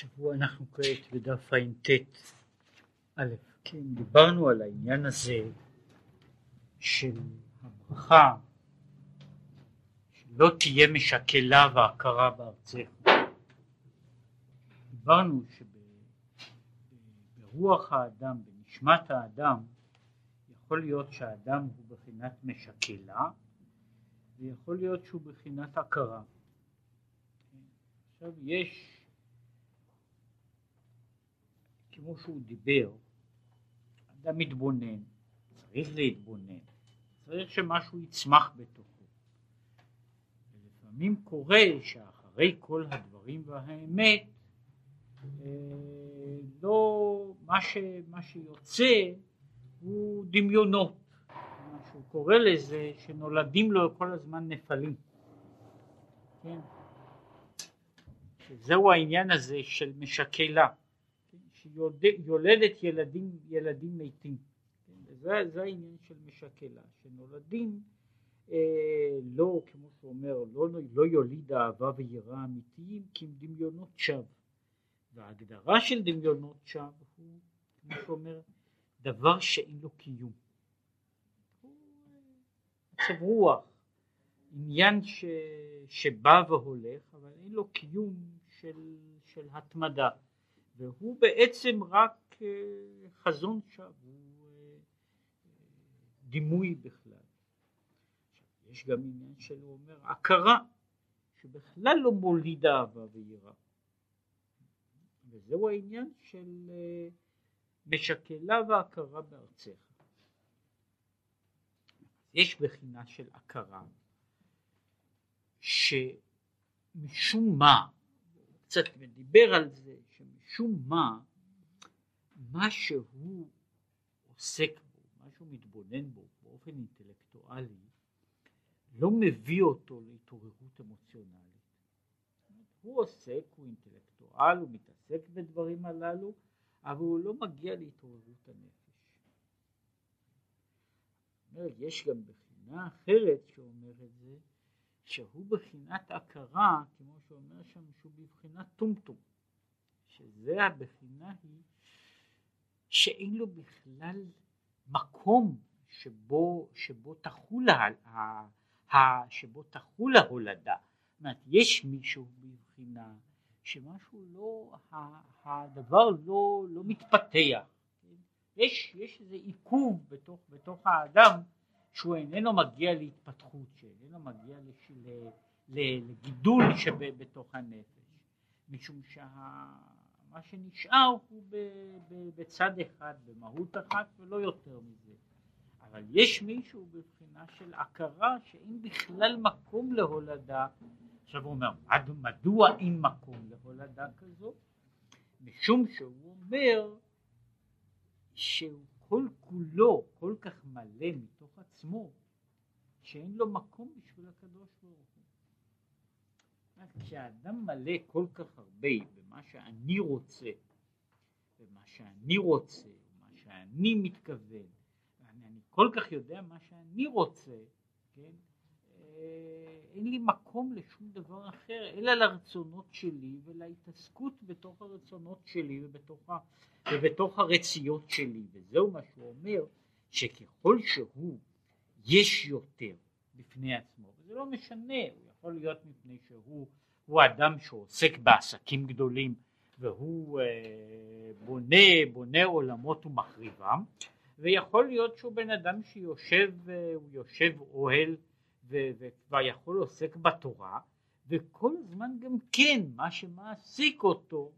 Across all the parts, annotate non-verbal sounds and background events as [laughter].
השבוע אנחנו כעת בדף ע"ט א', כן, דיברנו על העניין הזה של הברכה שלא תהיה משקלה והכרה בארצך. דיברנו שברוח האדם, בנשמת האדם, יכול להיות שהאדם הוא בחינת משקלה ויכול להיות שהוא בחינת הכרה. עכשיו יש כמו שהוא דיבר, אדם מתבונן, צריך להתבונן, צריך שמשהו יצמח בתוכו. ולפעמים קורה שאחרי כל הדברים והאמת, אה, לא, מה, ש, מה שיוצא הוא דמיונות, מה שהוא קורא לזה שנולדים לו כל הזמן נפלים, כן? שזהו העניין הזה של משקלה. שיולדת ילדים, ילדים מתים. כן? זה, זה העניין של משקלה, שנולדים אה, לא, כמו שהוא אומר, לא, לא יוליד אהבה ויראה אמיתיים כי הם דמיונות שווא. וההגדרה של דמיונות שווא הוא, כמו שהוא אומר, דבר שאין לו קיום. הוא מצב רוח, עניין ש, שבא והולך, אבל אין לו קיום של, של התמדה. והוא בעצם רק אה, חזון שווא, הוא אה, דימוי בכלל. יש גם עניין שהוא אומר הכרה, שבכלל לא מוליד אהבה ויראה. וזהו העניין של אה, משקלה והכרה בארצך. יש בחינה של הכרה שמשום מה, קצת דיבר על זה, משום מה, מה שהוא עוסק בו, מה שהוא מתבונן בו באופן אינטלקטואלי, לא מביא אותו להתעוררות אמוציונלית. הוא עוסק, הוא אינטלקטואל, הוא מתעסק בדברים הללו, אבל הוא לא מגיע להתעוררות הנפש. יש גם בחינה אחרת שאומר את זה, שהוא בחינת הכרה, כמו שאומר שם, שהוא בבחינת טומטום. שזה הבחינה היא שאין לו בכלל מקום שבו, שבו תחול ה, ה, שבו תחול ההולדה. זאת אומרת, יש מישהו בבחינה שמשהו לא, הדבר לא, לא מתפתח. יש, יש איזה עיכוב בתוך, בתוך האדם שהוא איננו מגיע להתפתחות, שאיננו מגיע לש, לגידול שבתוך הנפש, משום שה... מה שנשאר הוא בצד אחד, במהות אחת ולא יותר מזה. אבל יש מישהו בבחינה של הכרה שאין בכלל מקום להולדה. עכשיו הוא אומר, מדוע אין מקום להולדה כזו? משום שהוא אומר שהוא כל כולו כל כך מלא מתוך עצמו, שאין לו מקום בשביל הקדוש ברוך הוא. כשאדם מלא כל כך הרבה במה שאני רוצה, במה שאני רוצה, מה שאני מתכוון, אני, אני כל כך יודע מה שאני רוצה, כן? אין לי מקום לשום דבר אחר אלא לרצונות שלי ולהתעסקות בתוך הרצונות שלי ובתוך, ה, ובתוך הרציות שלי. וזהו מה שהוא אומר שככל שהוא יש יותר בפני עצמו וזה לא משנה הוא יכול להיות מפני שהוא הוא אדם שעוסק בעסקים גדולים והוא אה, בונה, בונה עולמות ומחריבם ויכול להיות שהוא בן אדם שיושב, אה, יושב אוהל וכבר יכול עוסק בתורה וכל הזמן גם כן מה שמעסיק אותו,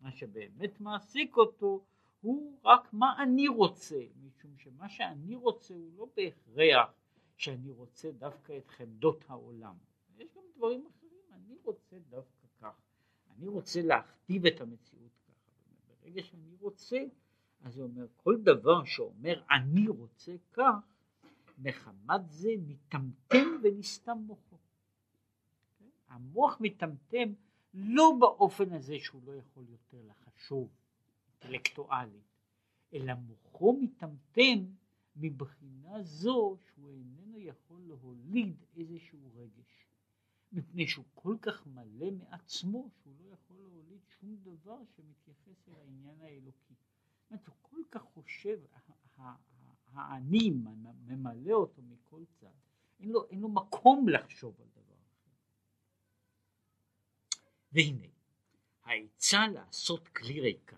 מה שבאמת מעסיק אותו הוא רק מה אני רוצה, משום שמה שאני רוצה הוא לא בהכרח שאני רוצה דווקא את חמדות העולם, יש גם דברים אחרים, אני רוצה דווקא כך, אני רוצה להכתיב את המציאות ככה, ברגע שאני רוצה, אז הוא אומר, כל דבר שאומר אני רוצה כך, מחמת זה מטמטם ונסתם מוחו. המוח מטמטם לא באופן הזה שהוא לא יכול יותר לחשוב אינטלקטואלית, אלא מוחו מטמטם מבחינה זו שהוא איננו יכול להוליד איזשהו רגש. מפני שהוא כל כך מלא מעצמו שהוא לא יכול להוליד שום דבר שמתייחס אל העניין האלוקי. זאת אומרת, הוא כל כך חושב, האני ממלא אותו מכל צד, אין לו, אין לו מקום לחשוב על דבר אחר. והנה, העצה לעשות כלי ריקה,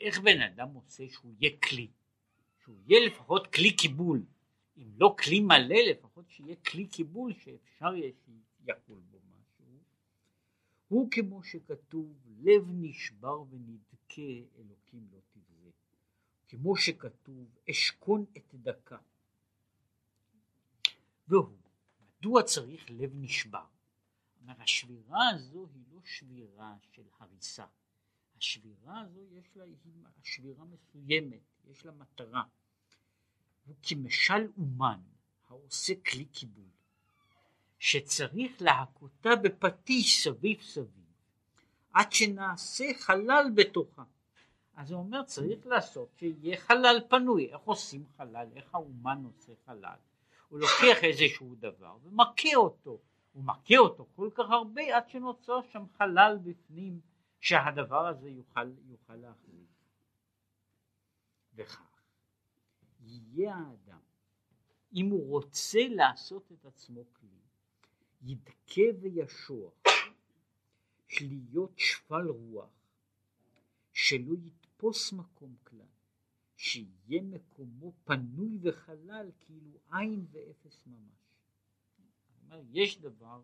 איך בן אדם עושה שהוא יהיה כלי, שהוא יהיה לפחות כלי קיבול, אם לא כלי מלא לפחות שיהיה כלי קיבול שאפשר יהיה שיחול בו משהו, הוא כמו שכתוב לב נשבר ונדכה אלוקים לא כמו שכתוב אשכון את דקה, והוא, מדוע צריך לב נשבר? אומר השבירה הזו היא לא שבירה של הריסה, השבירה הזו יש לה, היא שבירה מסוימת, יש לה מטרה. הוא כמשל אומן העושה כלי קיבול, שצריך להכותה בפטיש סביב סביב, עד שנעשה חלל בתוכה. אז הוא אומר צריך לעשות שיהיה חלל פנוי, איך עושים חלל, איך האומן עושה חלל, הוא לוקח איזשהו דבר ומכה אותו, הוא מכה אותו כל כך הרבה עד שנוצר שם חלל בפנים שהדבר הזה יוכל, יוכל להחליט. וכך יהיה האדם, אם הוא רוצה לעשות את עצמו כלי, ידכה וישוח, להיות שפל רוח, שלא יתפוס מקום כלל, שיהיה מקומו פנוי וחלל כאילו עין ואפס ממש. אומר, יש דבר,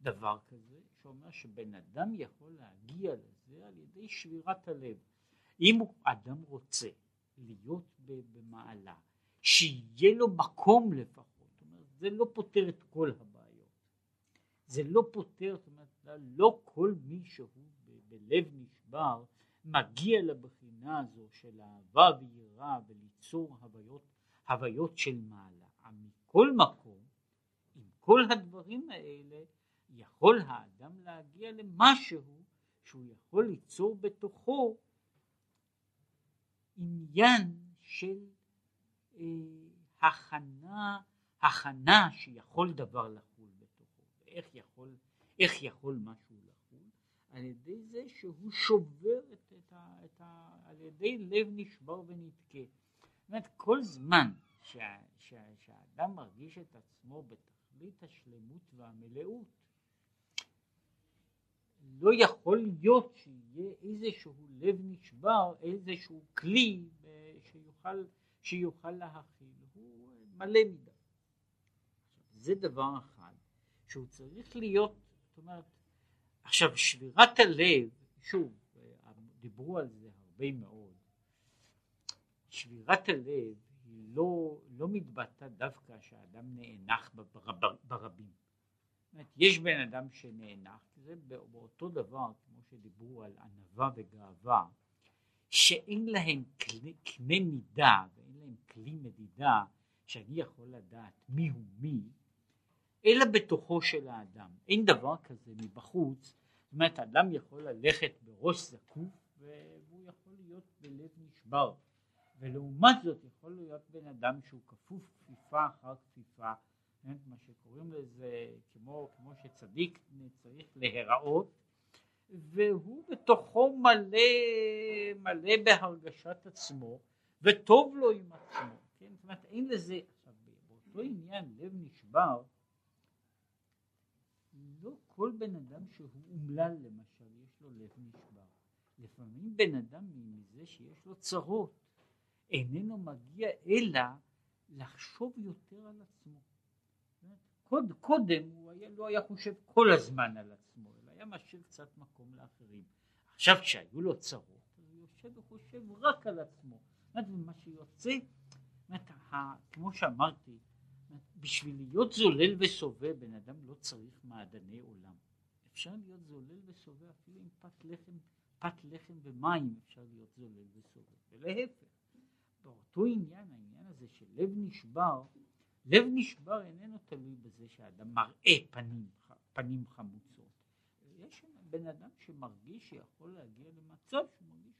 דבר כזה שאומר שבן אדם יכול להגיע לזה על ידי שבירת הלב. אם הוא אדם רוצה להיות במעלה, שיהיה לו מקום לפחות, אומרת, זה לא פותר את כל הבעיות, זה לא פותר, זאת אומרת, לא כל מי שהוא בלב נשבר מגיע לבחינה הזו של אהבה ויראה וליצור הוויות, הוויות של מעלה. מכל מקום, עם כל הדברים האלה, יכול האדם להגיע למשהו שהוא יכול ליצור בתוכו עניין של אה, הכנה, הכנה שיכול דבר לחול בתוכו, ואיך יכול, איך יכול משהו לחול, על ידי זה שהוא שובר את, ידי לב נשבר ונתקה. זאת אומרת, כל זמן שה, שה, שהאדם מרגיש את עצמו בתכלית השלמות והמלאות, לא יכול להיות שיהיה איזשהו לב נשבר, איזשהו כלי שיוכל, שיוכל להכיל, הוא מלא מדי. זה דבר אחד שהוא צריך להיות, זאת אומרת, עכשיו שבירת הלב, שוב, דיברו על זה הרבה מאוד, שבירת הלב היא לא, לא מתבטאת דווקא שהאדם נאנח ברבים. אומרת, יש בן אדם שנאנח, זה באותו דבר כמו שדיברו על ענווה וגאווה, שאין להם קנה מידה ואין להם כלי מדידה שאני יכול לדעת מי הוא מי, אלא בתוכו של האדם. אין דבר כזה מבחוץ, זאת אומרת האדם יכול ללכת בראש זקוף והוא יכול להיות בלב נשבר, ולעומת זאת יכול להיות בן אדם שהוא כפוף כפיפה אחר כפיפה כן, מה שקוראים לזה כמו, כמו שצדיק צריך להיראות והוא בתוכו מלא, מלא בהרגשת עצמו וטוב לו עם עצמו, כן? זאת אומרת אין לזה, עכשיו באותו עניין לב נשבר לא כל בן אדם שהוא אומלל למשל יש לו לב נשבר, לפעמים בן אדם מזה שיש לו צרות איננו מגיע אלא לחשוב יותר על עצמו קוד, קודם הוא היה, לא היה חושב כל הזמן על עצמו, אלא היה משאיר קצת מקום לאחרים. עכשיו כשהיו לו צרות, הוא יושב וחושב רק על עצמו. ומה שיוצא, כמו שאמרתי, בשביל להיות זולל וסובב בן אדם לא צריך מעדני עולם. אפשר להיות זולל וסובב אפילו עם פת לחם, פת לחם ומים אפשר להיות זולל וסובב, ולהפך. באותו עניין, העניין הזה של לב נשבר, לב נשבר איננו תלוי בזה שאדם מראה פנים, פנים חמוצות. יש בן אדם שמרגיש שיכול להגיע למצב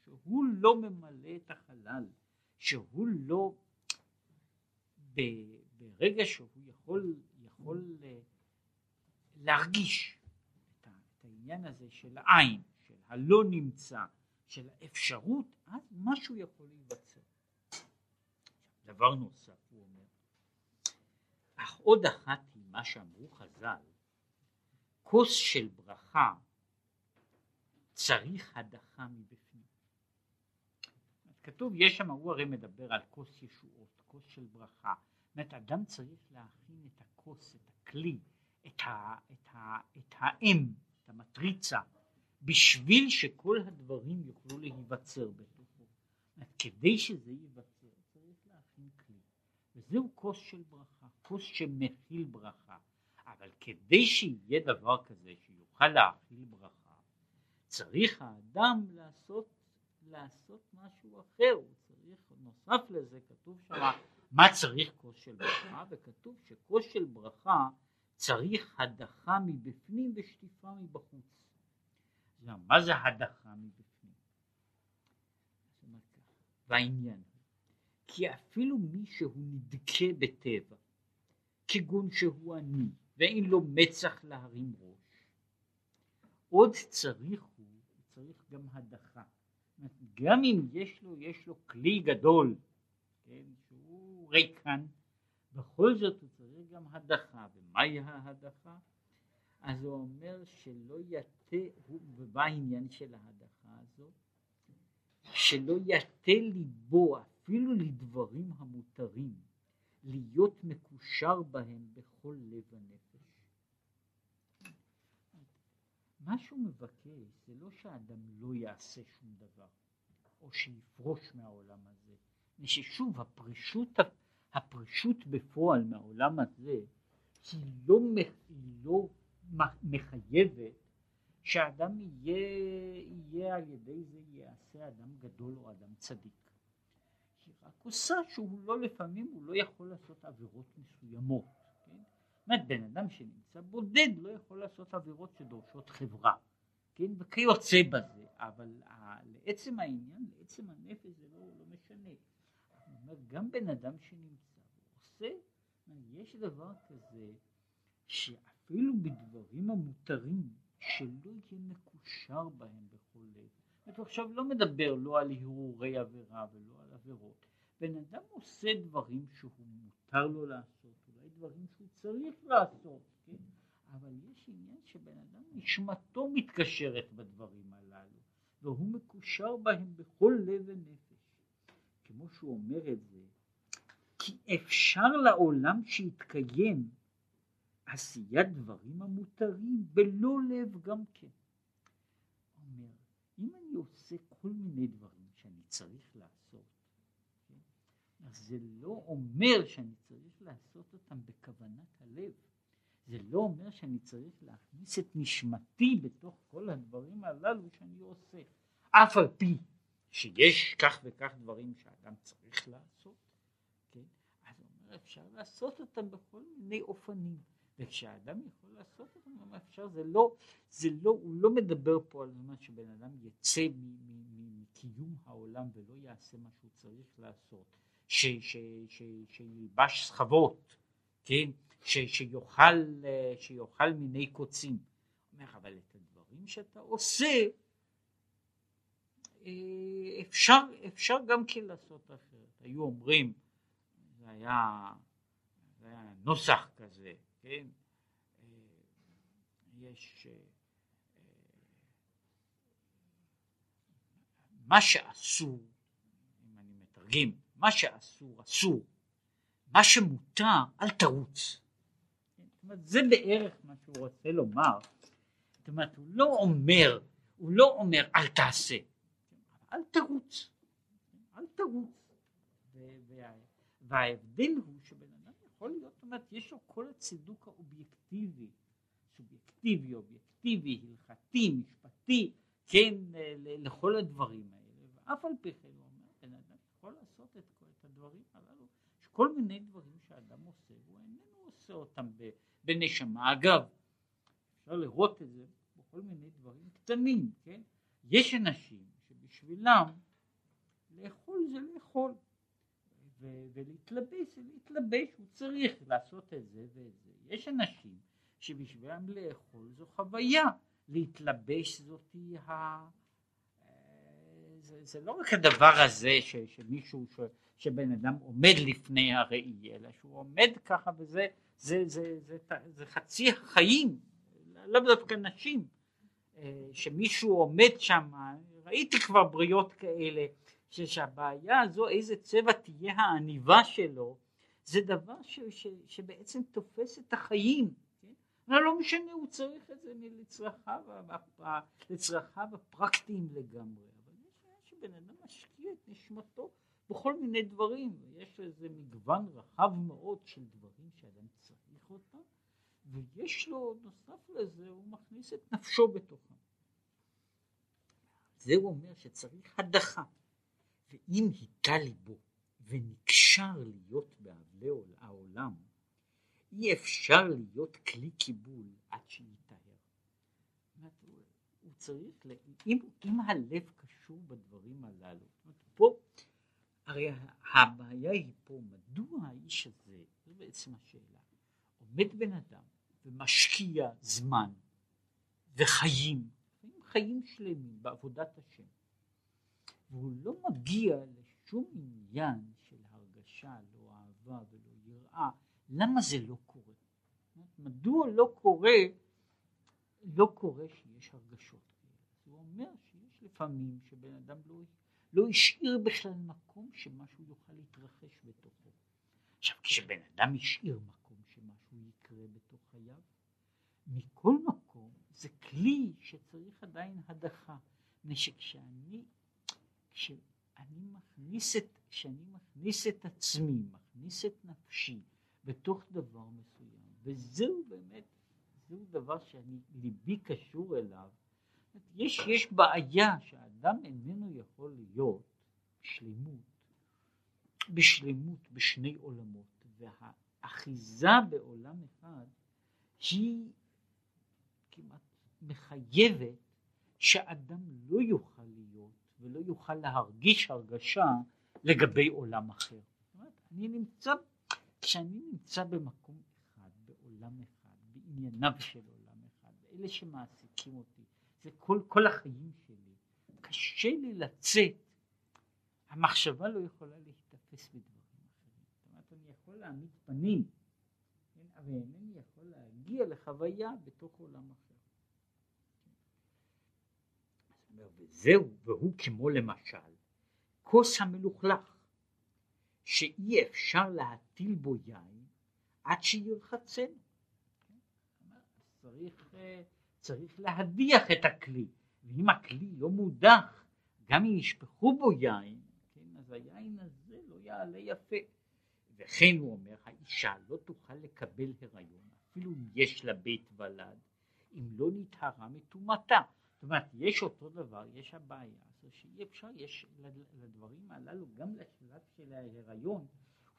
שהוא לא ממלא את החלל, שהוא לא, ברגע שהוא יכול, יכול להרגיש את העניין הזה של העין, של הלא נמצא, של האפשרות, אז משהו יכול להיווצר. דבר נוסף הוא אומר, אך עוד אחת היא מה שאמרו חז"ל, כוס של ברכה צריך הדחה מבפנים. כתוב, יש שם, הוא הרי מדבר על כוס ישועות, כוס של ברכה. זאת אומרת, אדם צריך להכין את הכוס, את הכלי, את, ה, את, ה, את האם, את המטריצה, בשביל שכל הדברים יוכלו להיווצר בתוכו. כדי שזה ייווצר וזהו כוס של ברכה, כוס שמכיל ברכה, אבל כדי שיהיה דבר כזה שיוכל להכיל ברכה, צריך האדם לעשות, לעשות משהו אחר, הוא צריך, נוסף לזה כתוב שם מה צריך כוס של ברכה, וכתוב שכוס של ברכה צריך הדחה מבפנים ושטיפה מבחוץ. מה זה הדחה מבפנים? והעניין כי אפילו מי שהוא נדכה בטבע, כגון שהוא עני, ואין לו מצח להרים ראש, עוד צריך הוא, צריך גם הדחה. גם אם יש לו, יש לו כלי גדול, כן, שהוא ריקן, בכל זאת הוא צריך גם הדחה. ומהי ההדחה? אז הוא אומר שלא יטה, ומה העניין של ההדחה הזאת? שלא יטה ליבו אפילו לדברים המותרים, להיות מקושר בהם בכל לב ונפש. מה שהוא מבקש זה לא שהאדם לא יעשה שום דבר, או שיפרוש מהעולם הזה, ששוב הפרישות, הפרישות בפועל מהעולם הזה היא לא, היא לא מחייבת שאדם יהיה, יהיה על ידי זה יעשה אדם גדול או אדם צדיק. רק עושה שהוא לא לפעמים הוא לא יכול לעשות עבירות מסוימות. כן? זאת אומרת בן אדם שנמצא בודד לא יכול לעשות עבירות שדורשות חברה. כן? וכיוצא בזה, אבל לעצם העניין, לעצם הנפש זה לא, לא משנה. אני אומר, גם בן אדם שנמצא, הוא עושה, יש דבר כזה, שאפילו בדברים המותרים, שלא יהיה מקושר בהם בכל לב. זאת עכשיו לא מדבר לא על הרהורי עבירה ולא על עבירות. בן אדם עושה דברים שהוא מותר לו לעשות, אולי דברים שהוא צריך לעשות, כן? אבל יש עניין שבן אדם נשמתו מתקשרת בדברים הללו, והוא מקושר בהם בכל לב ונפש. כמו שהוא אומר את זה, כי אפשר לעולם שיתקיים עשיית דברים המותרים בלא לב גם כן. אומר, אם אני עושה כל מיני דברים שאני צריך לעשות, אז זה לא אומר שאני צריך לעשות אותם בכוונת הלב. זה לא אומר שאני צריך להכניס את נשמתי בתוך כל הדברים הללו שאני עושה. אף על פי שיש כך וכך דברים שאדם צריך לעשות, כן? אז אומר אפשר לעשות אותם בכל מיני אופנים. וכשאדם יכול לעשות אותם גם אפשר, זה לא, זה לא, הוא לא מדבר פה על מה שבן אדם יצא מקיום העולם ולא יעשה מה שהוא צריך לעשות, ש, ש, ש, שילבש סחבות, כן, ש, שיאכל, שיאכל מיני קוצים. אומר, אבל את הדברים שאתה עושה, אה, אפשר, אפשר גם כן לעשות אחרת. היו אומרים, זה היה, זה היה נוסח כזה, כן, אה, יש אה, מה שאסור, אם אני מתרגם, מה שאסור אסור, מה שמותר אל תרוץ. זאת אומרת, זה בערך מה שהוא רוצה לומר. זאת אומרת, הוא לא אומר, הוא לא אומר אל תעשה, אל תרוץ, אל תרוץ. וההבדל הוא שבן יכול להיות, זאת אומרת, יש לו כל הצידוק האובייקטיבי, סובייקטיבי, אובייקטיבי, הלכתי, משפטי, כן, לכל הדברים האלה, ואף על פי כן הוא אומר, בן אדם יכול לעשות את, את הדברים הללו, יש כל מיני דברים שאדם עושה, הוא איננו עושה אותם בנשמה. אגב, אפשר לראות את זה בכל מיני דברים קטנים, כן? יש אנשים שבשבילם לאכול זה לאכול. ולהתלבש זה להתלבש, הוא צריך לעשות את זה ואת זה. יש אנשים שבשבילם לאכול זו חוויה, להתלבש זאתי ה... זה, זה לא רק הדבר הזה ש, שמישהו, ש, שבן אדם עומד לפני הראי, אלא שהוא עומד ככה וזה זה, זה, זה, זה, זה חצי החיים, לאו דווקא נשים, אה, שמישהו עומד שם, ראיתי כבר בריאות כאלה, שהבעיה הזו איזה צבע תהיה העניבה שלו, זה דבר ש, ש, שבעצם תופס את החיים. כן? לא משנה, הוא צריך את זה לצרכיו, לצרכיו הפרקטיים לגמרי, יש שבן אדם משקיע את נשמתו בכל מיני דברים, יש איזה מגוון רחב מאוד של דברים שאדם צריך אותם, ויש לו, נוסף לזה, הוא מכניס את נפשו בתוכם. זה הוא אומר שצריך הדחה, ואם היכה ליבו ונקשר להיות באבלי העולם, אי אפשר להיות כלי קיבול עד שיטהר. צריך, אם, אם הלב קשור בדברים הללו, פה הרי הבעיה היא פה, מדוע האיש הזה, זו בעצם השאלה, עומד בן אדם ומשקיע זמן וחיים, חיים שלמים בעבודת השם, והוא לא מגיע לשום עניין של הרגשה, לא אהבה ולא יראה, למה זה לא קורה? מדוע לא קורה, לא קורה שיש הרגשות אומר שיש לפעמים שבן אדם לא לא השאיר בכלל מקום שמשהו יוכל להתרחש בתוכו. עכשיו כשבן אדם השאיר מקום שמשהו יקרה בתוך חייו, מכל מקום זה כלי שצריך עדיין הדחה. מפני שכשאני, כשאני מכניס את, כשאני מכניס את עצמי, מכניס את נפשי בתוך דבר מסוים, וזהו באמת, זהו דבר שאני, ליבי קשור אליו, יש, יש בעיה שהאדם איננו יכול להיות בשלמות, בשלמות בשני עולמות, והאחיזה בעולם אחד היא כמעט מחייבת שאדם לא יוכל להיות ולא יוכל להרגיש הרגשה לגבי עולם אחר. אני נמצא, כשאני נמצא במקום אחד, בעולם אחד, בענייניו של עולם אחד, אלה שמעסיקים אותי, זה כל, כל החיים שלי. קשה לי לצאת. המחשבה לא יכולה להשתפס בדברים אחרים. זאת אומרת, אני יכול להעמיד פנים, כן, אבל אינני יכול להגיע לחוויה בתוך עולם אחר. וזהו, והוא כמו למשל כוס המלוכלך, שאי אפשר להטיל בו יין עד שירחצנו. כן? צריך אה, צריך להדיח את הכלי, ואם הכלי לא מודח, גם אם ישפכו בו יין, כן, אז היין הזה לא יעלה יפה. וכן הוא אומר, האישה לא תוכל לקבל הריון, אפילו אם יש לה בית ולד, אם לא נטהרה מטומאתה. זאת אומרת, יש אותו דבר, יש הבעיה, זה שאי אפשר, יש לדברים הללו, גם לשלב של ההיריון,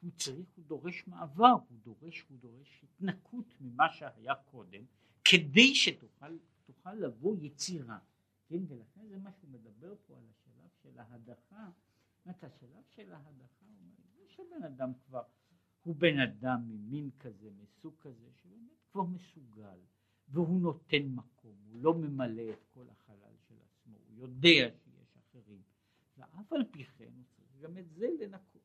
הוא צריך, הוא דורש מעבר, הוא דורש, הוא דורש התנקות ממה שהיה קודם, כדי שתוכל לבוא יצירה, כן, ולכן זה מה שהוא מדבר פה על השלב של ההדחה, זאת השלב של ההדחה, הוא אומר, שבן אדם כבר, הוא בן אדם ממין כזה, מסוג כזה, שבאמת כבר מסוגל, והוא נותן מקום, הוא לא ממלא את כל החלל של עצמו, הוא יודע שיש אחרים, ואף על פי כן הוא צריך גם את זה לנקות.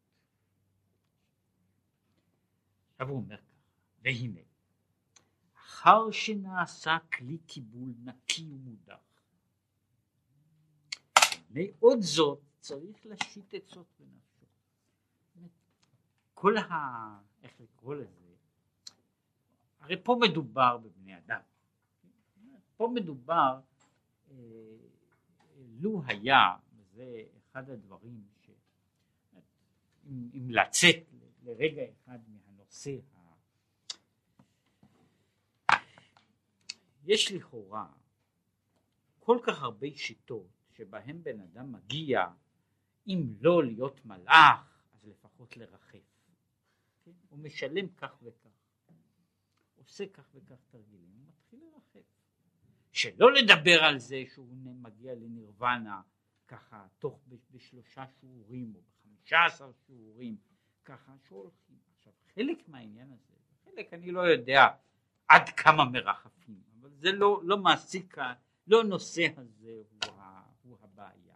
עכשיו הוא אומר ככה, והנה לאחר שנעשה כלי קיבול נקי ומודח. מעוד זאת צריך להשית עצות בנפשו. כל ה... איך לקרוא לזה? הרי פה מדובר בבני אדם. פה מדובר, אה, לו היה, וזה אחד הדברים ש... אם, אם לצאת לרגע אחד מהנושא יש לכאורה כל כך הרבה שיטות שבהם בן אדם מגיע אם לא להיות מלאך אז לפחות לרחף. כן? הוא משלם כך וכך, עושה כך וכך תרגילים, הוא מתחיל לרחף. שלא לדבר על זה שהוא מגיע לנירוונה ככה תוך בשלושה שיעורים או בחמישה עשר שיעורים ככה שהולכים. עכשיו חלק מהעניין הזה, חלק אני לא יודע עד כמה מרחפים, אבל זה לא, לא מעסיק, לא הנושא הזה הוא, ה, הוא הבעיה.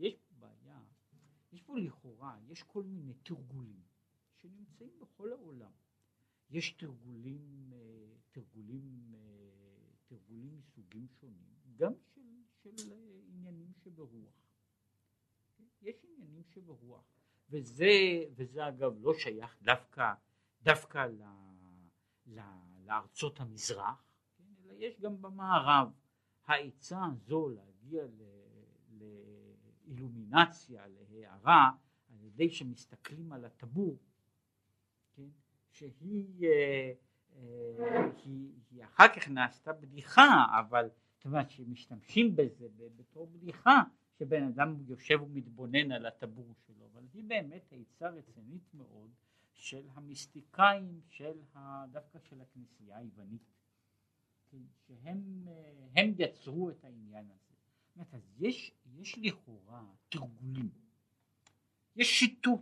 יש פה בעיה, יש פה לכאורה, יש כל מיני תרגולים שנמצאים בכל העולם. יש תרגולים, אה, תרגולים, אה, תרגולים מסוגים שונים, גם של, של אה, עניינים שברוח. יש עניינים שברוח, וזה, וזה אגב לא שייך דווקא, דווקא ל, ל, לארצות המזרח, כן, אלא יש גם במערב. העצה הזו להגיע לאילומינציה, להערה, על ידי שמסתכלים על הטבור, כן, שהיא אה, אה, היא, היא אחר כך נעשתה בדיחה, אבל זאת אומרת שמשתמשים בזה בתור בדיחה, שבן אדם יושב ומתבונן על הטבור שלו, אבל היא באמת עצה רצינית מאוד של המיסטיקאים של ה, דווקא של הכנסייה היוונית, כן, שהם יצרו את העניין הזה. זאת אז יש, יש לכאורה תרגולים, יש שיטות,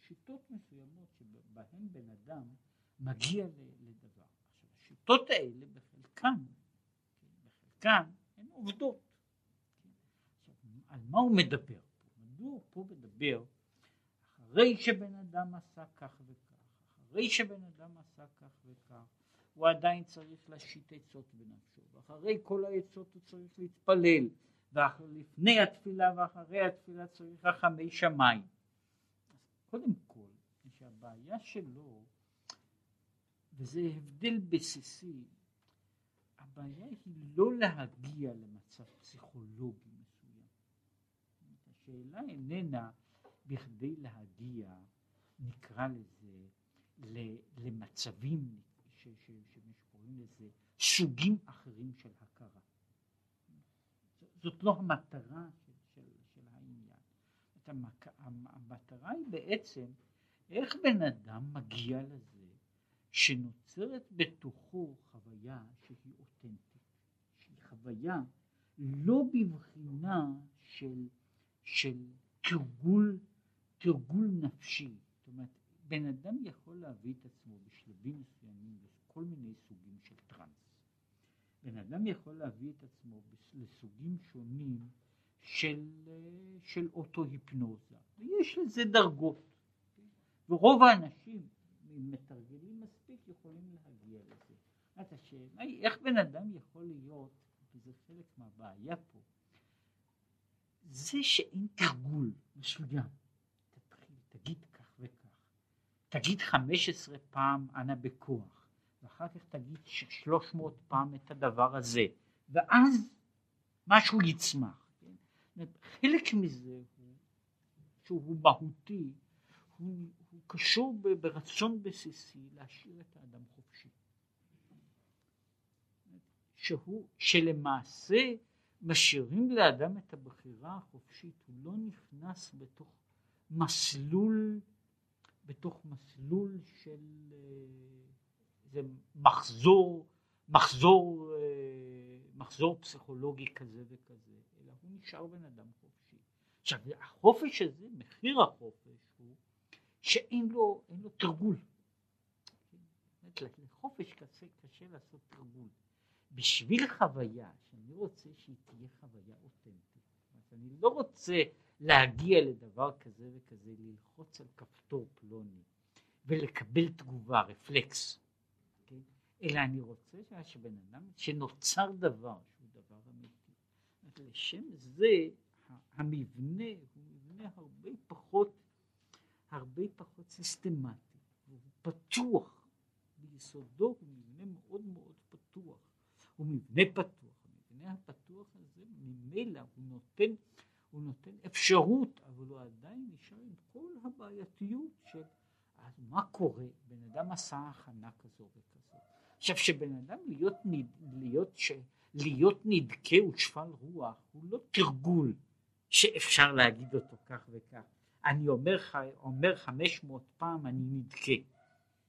שיטות מסוימות שבהן בן אדם מגיע לדבר. עכשיו השיטות האלה בחלקן, בחלקן הן עובדות. עכשיו, על מה הוא מדבר פה? מדוע פה מדבר אחרי שבן אדם עשה כך וכך, אחרי שבן אדם עשה כך וכך, הוא עדיין צריך להשית עצות בנפשו, ואחרי כל העצות הוא צריך להתפלל, ולפני התפילה ואחרי התפילה צריך רחמי שמיים. קודם כל, שהבעיה שלו, וזה הבדל בסיסי, הבעיה היא לא להגיע למצב פסיכולוגי מסוים. השאלה איננה בכדי להגיע, נקרא לזה, למצבים שקוראים לזה סוגים אחרים של הכרה. זאת לא המטרה של, של, של העניין. המק... המטרה היא בעצם איך בן אדם מגיע לזה שנוצרת בתוכו חוויה שהיא אותנטית, שהיא חוויה לא בבחינה של, של תרגול, תרגול נפשי, זאת אומרת בן אדם יכול להביא את עצמו בשלבים מסוימים לכל מיני סוגים של טראנס. בן אדם יכול להביא את עצמו לסוגים שונים של, של אוטו-היפנוזה, ויש לזה דרגות. ורוב האנשים, אם מתרגלים מספיק, יכולים להגיע לזה. אז השאלה היא איך בן אדם יכול להיות, וזה חלק מהבעיה פה, זה שאין תרגול מסוים, תגיד חמש עשרה פעם אנא בכוח, ואחר כך תגיד שלוש מאות פעם את הדבר הזה, ואז משהו יצמח. כן? חלק מזה הוא, שהוא מהותי, הוא, הוא קשור ברצון בסיסי להשאיר את האדם חופשי. שהוא, שלמעשה משאירים לאדם את הבחירה החופשית, הוא לא נכנס בתוך מסלול בתוך מסלול של איזה מחזור, מחזור, אה, מחזור פסיכולוגי כזה וכזה, אלא הוא נשאר בן אדם חופשי. עכשיו החופש הזה, מחיר החופש הוא שאין לו, לו תרגול. לחופש קשה, קשה לעשות תרגול. בשביל חוויה, שאני רוצה שהיא תהיה חוויה אותנטית, אני לא רוצה להגיע לדבר כזה וכזה, ללחוץ על כפתור פלוני ולקבל תגובה, רפלקס? כן? אלא אני רוצה שבן אדם, שנוצר דבר שהוא דבר אמיתי. לשם זה המבנה הוא מבנה הרבה פחות, הרבה פחות סיסטמטי, הוא פתוח, ביסודו הוא מבנה מאוד מאוד פתוח, הוא מבנה פתוח, המבנה הפתוח הזה ממילא הוא נותן הוא נותן אפשרות, אבל הוא עדיין נשאר עם כל הבעייתיות של אז מה קורה, בן אדם עשה הכנה כזו וכזו. עכשיו שבן אדם להיות, נד, להיות, ש, להיות נדכה ושפל רוח הוא לא תרגול שאפשר להגיד אותו כך וכך. אני אומר, אומר 500 פעם אני נדכה,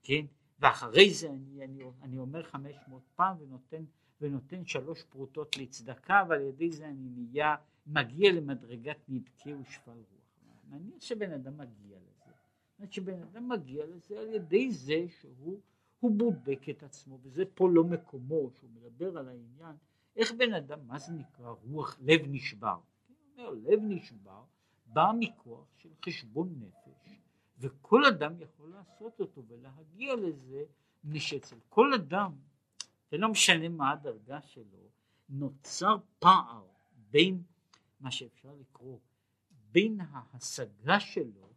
כן? ואחרי זה אני, אני, אני אומר 500 פעם ונותן, ונותן שלוש פרוטות לצדקה ועל ידי זה אני נהיה מגיע למדרגת נדכה ושפל רוח. מעניין שבן אדם מגיע לזה. זאת שבן אדם מגיע לזה על ידי זה שהוא הוא בודק את עצמו, וזה פה לא מקומו, שהוא מדבר על העניין, איך בן אדם, מה זה נקרא רוח לב נשבר? אומר, לב נשבר בא מכוח של חשבון נפש, וכל אדם יכול לעשות אותו ולהגיע לזה, מפני שאצל כל אדם, זה לא משנה מה הדרגה שלו, נוצר פער בין מה שאפשר לקרוא, בין ההשגה שלו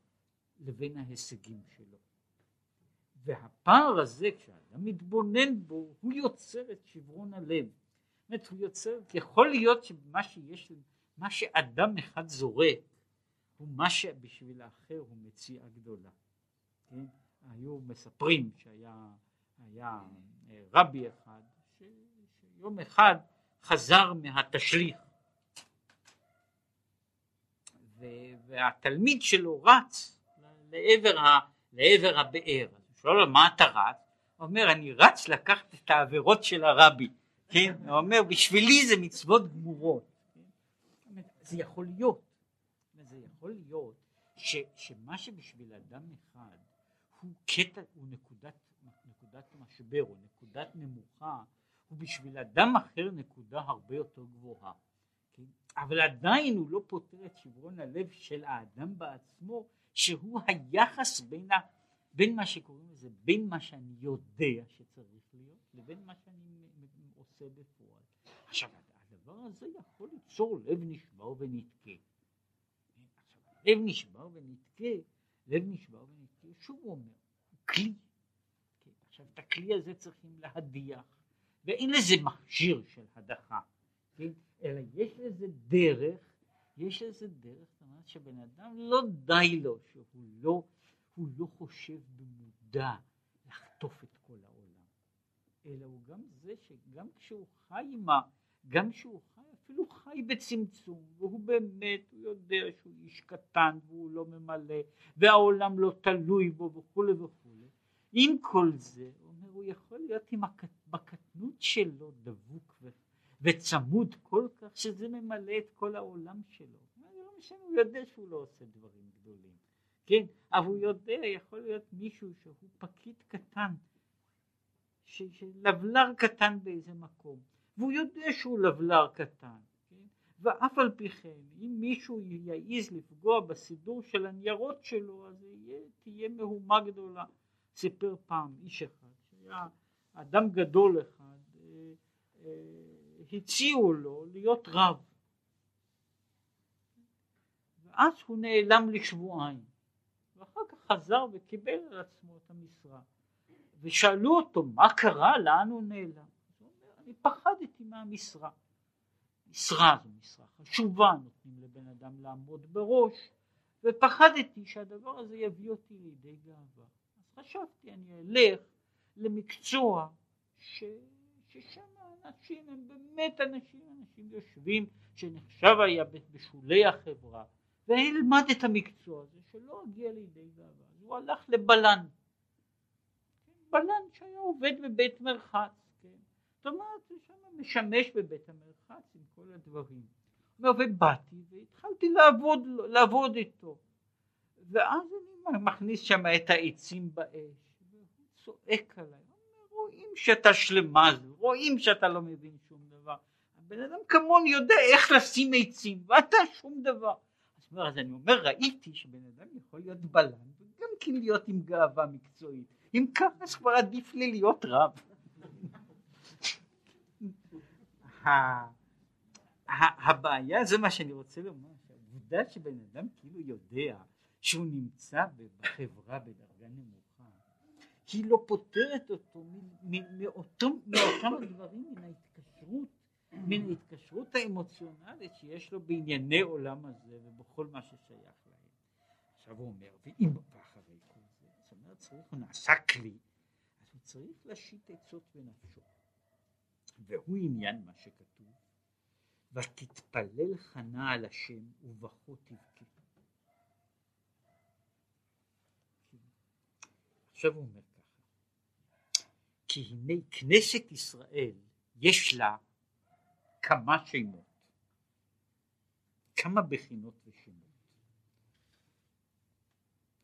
לבין ההישגים שלו. והפער הזה, כשאדם מתבונן בו, הוא יוצר את שברון הלב. זאת אומרת, הוא יוצר, יכול להיות שמה שיש, מה שאדם אחד זורק, הוא מה שבשביל האחר הוא מציאה גדולה. כן? היו מספרים שהיה היה אה, רבי אחד, שיום אחד חזר מהתשליך, והתלמיד שלו רץ לעבר, ה, לעבר הבאר. אז הוא שואל לו מה אתה רץ? הוא אומר אני רץ לקחת את העבירות של הרבי, כן? הוא אומר בשבילי זה מצוות גמורות. זה יכול להיות, זה יכול להיות ש, שמה שבשביל אדם אחד הוא קטע, הוא נקודת, נקודת משבר או נקודת נמוכה, הוא בשביל אדם אחר נקודה הרבה יותר גבוהה. אבל עדיין הוא לא פותר את שברון הלב של האדם בעצמו, שהוא היחס בין, ה, בין מה שקוראים לזה, בין מה שאני יודע שצריך להיות, לבין מה שאני עושה בפועל. עכשיו, הדבר הזה יכול ליצור לב נשבר ונתקה. לב נשבר ונתקה, לב נשבר ונתקה, שוב הוא אומר, הוא כלי. כן, עכשיו, את הכלי הזה צריכים להדיח, ואין לזה מכשיר של הדחה. כן? אלא יש לזה דרך, יש לזה דרך, זאת אומרת שבן אדם לא די לו שהוא לא, הוא לא חושב במודע לחטוף את כל העולם, אלא הוא גם זה שגם כשהוא חי עם. גם כשהוא חי, אפילו חי בצמצום, והוא באמת, הוא יודע שהוא איש קטן והוא לא ממלא, והעולם לא תלוי בו וכולי וכולי, עם כל זה, הוא אומר, הוא יכול להיות עם הקט... בקטנות שלו דבוק ו... וצמוד כל כך שזה ממלא את כל העולם שלו. לא משנה, הוא יודע שהוא לא עושה דברים גדולים, כן? אבל הוא יודע, יכול להיות מישהו שהוא פקיד קטן, לבלר קטן באיזה מקום, והוא יודע שהוא לבלר קטן, כן? ואף על פי כן, אם מישהו יעז לפגוע בסידור של הניירות שלו, אז יהיה, תהיה מהומה גדולה. סיפר פעם איש אחד, שהיה אדם גדול אחד, אה, אה, הציעו לו להיות רב. ואז הוא נעלם לשבועיים. ואחר כך חזר וקיבל על עצמו את המשרה. ושאלו אותו מה קרה? לאן הוא נעלם? הוא אומר אני פחדתי מהמשרה. משרה זו משרה חשובה נותנים לבן אדם לעמוד בראש ופחדתי שהדבר הזה יביא אותי לידי גאווה. אז חשבתי אני אלך למקצוע ש... ששם אנשים הם באמת אנשים, אנשים יושבים שנחשב היה בשולי החברה וילמד את המקצוע הזה שלא הגיע לידי גאווה הוא הלך לבלן בלן שהיה עובד בבית מרחץ כן? זאת אומרת הוא שם משמש בבית המרחץ עם כל הדברים ובאתי והתחלתי לעבוד, לעבוד איתו ואז אני מכניס שם את העצים באש והוא צועק עליי רואים שאתה שלמז, רואים שאתה לא מבין שום דבר. הבן אדם כמוני יודע איך לשים עצים, ואתה שום דבר. אז, אומר, אז אני אומר, ראיתי שבן אדם יכול להיות בלן, וגם כן להיות עם גאווה מקצועית. אם ככה אז כבר עדיף לי להיות רב. [laughs] הבעיה, זה מה שאני רוצה לומר, שהעובדה שבן אדם כאילו יודע שהוא נמצא בחברה בדרגה נמוכה היא לא פותרת אותו מאותם, מאותם הדברים, מן ההתקשרות, מן ההתקשרות האמוציונלית שיש לו בענייני עולם הזה ובכל מה ששייך להם. עכשיו הוא אומר, ואם ואחרי כל זה, זאת אומרת צריך, הוא נעשה כלי, אז הוא צריך להשית עצות בנפשו. והוא עניין מה שכתוב, ותתפלל חנה על השם ובכו תבכה. עכשיו הוא אומר כי הנה כנסת ישראל יש לה כמה שמות, כמה בחינות ושמות.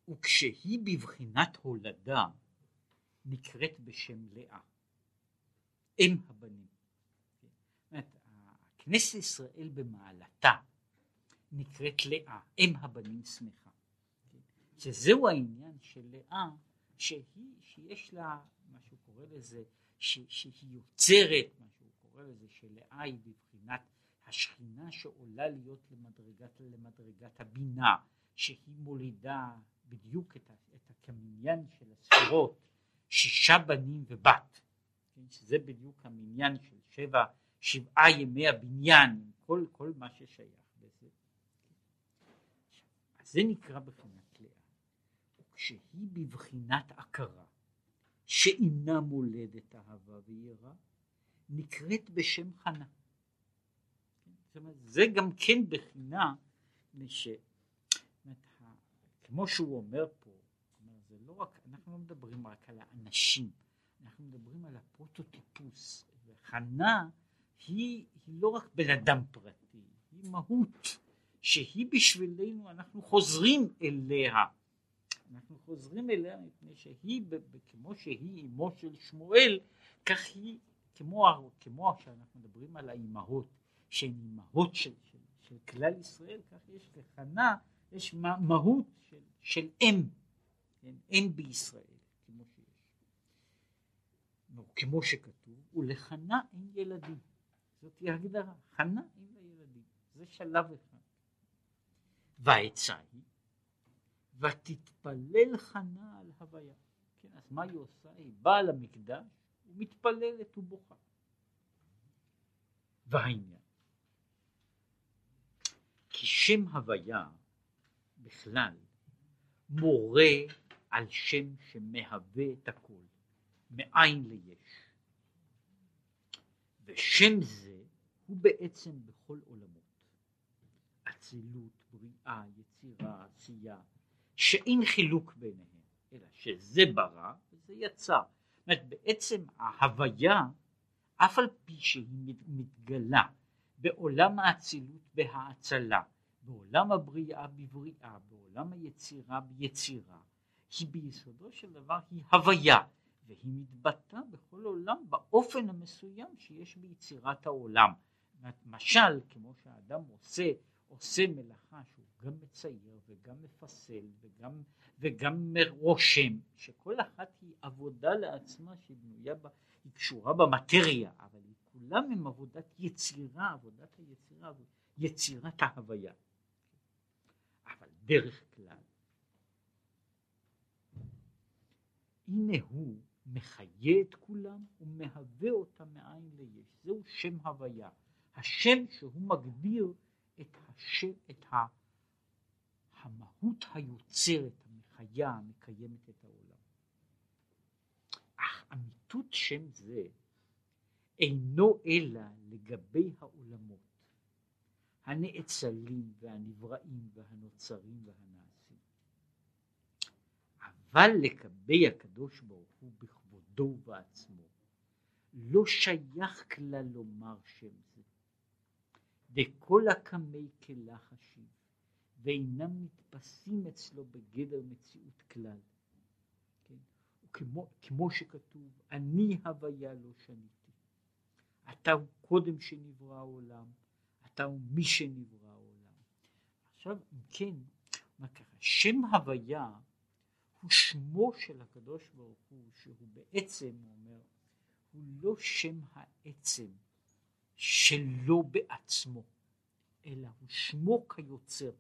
וכשהיא בבחינת הולדה, נקראת בשם לאה, אם הבנים. כנסת ישראל במעלתה נקראת לאה, אם הבנים שמחה. שזהו העניין של לאה, שהיא, שיש לה, מה שהוא קורא לזה, ש, שהיא יוצרת, מה שהוא קורא לזה, שלאה היא בבחינת השכינה שעולה להיות למדרגת, למדרגת הבינה, שהיא מולידה בדיוק את, את הקניין של הספירות, שישה בנים ובת, כן, שזה בדיוק המניין של שבע, שבעה ימי הבניין, כל, כל מה ששייך לזה. אז זה נקרא בחינת לאה. וכשהיא בבחינת הכרה, שאינה מולדת אהבה ויראה, נקראת בשם חנה. זאת אומרת, זה גם כן בחינה, ש... כמו שהוא אומר פה, זה לא רק, אנחנו לא מדברים רק על האנשים, אנחנו מדברים על הפרוטוטיפוס, וחנה היא, היא לא רק בן אדם פרטי, היא מהות שהיא בשבילנו, אנחנו חוזרים אליה, אנחנו חוזרים אליה מפני שהיא, כמו שהיא אמו של שמואל, כך היא, כמו, כמו שאנחנו מדברים על האימהות, שהן אימהות של, של, של כלל ישראל, כך יש לחנה, יש מהות של, של אם, כן, אם בישראל, כמו שיש. כמו שכתוב, ולחנה אין ילדים. זאת היא הגדרה, חנה אין לה זה שלב אחד. והעצה היא, ותתפלל חנה על הוויה. כן, אז מה היא עושה? היא באה למקדש ומתפללת ובוכה. והעניין, כי שם הוויה בכלל מורה על שם שמהווה את הכל, מאין ליש. ושם זה הוא בעצם בכל עולמות. אצילות, בריאה, יצירה, עשייה, שאין חילוק ביניהם, אלא שזה ברא וזה יצר. זאת אומרת, בעצם ההוויה, אף על פי שהיא מתגלה בעולם האצילות בהאצלה, בעולם הבריאה בבריאה, בעולם היצירה ביצירה, היא ביסודו של דבר היא הוויה, והיא מתבטאה בכל עולם באופן המסוים שיש ביצירת העולם. משל כמו שהאדם עושה, עושה מלאכה שהוא גם מצייר וגם מפסל וגם, וגם רושם, שכל אחת היא עבודה לעצמה שבנויה בה, היא קשורה במטריה, אבל היא כולם הם עבודת יצירה, עבודת היצירה, יצירת ההוויה. אבל דרך כלל, הנה הוא מחיה את כולם ומהווה אותם מאין ליש. זהו שם הוויה. השם שהוא מגדיר את, השם, את ה, המהות היוצרת, המחיה, המקיימת את העולם. אך אמיתות שם זה אינו אלא לגבי העולמות הנאצלים והנבראים והנוצרים והנעשים. אבל לגבי הקדוש ברוך הוא בכבודו ובעצמו לא שייך כלל לומר שם זה. דכל הקמי כלח השיב ואינם נתפסים אצלו בגדר מציאות כלל. כן? וכמו, כמו שכתוב, אני הוויה לא שניתי. אתה הוא קודם שנברא העולם, אתה הוא מי שנברא העולם. עכשיו, אם כן, מה ככה? שם הוויה הוא שמו של הקדוש ברוך הוא, שהוא בעצם, הוא אומר, הוא לא שם העצם שלו בעצמו, אלא הוא שמו כיוצר.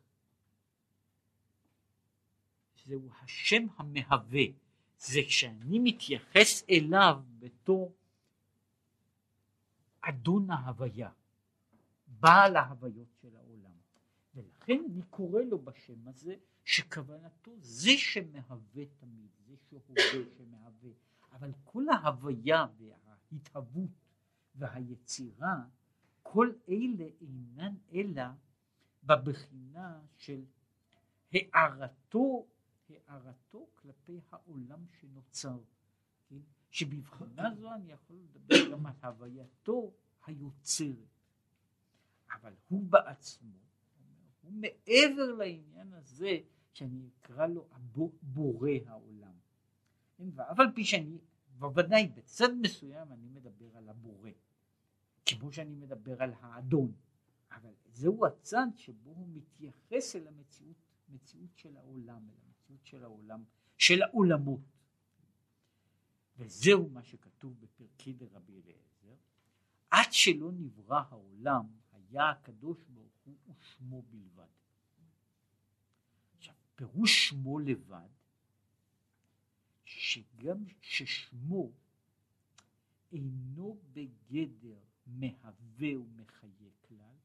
זהו השם המהווה, זה כשאני מתייחס אליו בתור אדון ההוויה, בעל ההוויות של העולם. ולכן אני קורא לו בשם הזה, שכוונתו זה שמהווה תמיד, זה שהווה [coughs] שמהווה, אבל כל ההוויה וההתהוות והיצירה, כל אלה אינן אלא בבחינה של הארתו, הארתו כלפי העולם שנוצר, כן? שבבחינה זו אני יכול לדבר גם על הווייתו היוצרת, אבל הוא בעצמו, הוא מעבר לעניין הזה שאני אקרא לו בורא העולם. כן? ואף על פי שאני בוודאי בצד מסוים אני מדבר על הבורא, כמו שאני מדבר על האדון, אבל זהו הצד שבו הוא מתייחס אל המציאות, מציאות של העולם, אל המציאות של העולם, של העולמות. וזהו מה שכתוב בפרקי דרבי אליעזר, עד שלא נברא העולם היה הקדוש ברוך הוא ושמו בלבד. עכשיו פירוש שמו לבד שגם ששמו אינו בגדר מהווה ומחיה כלל,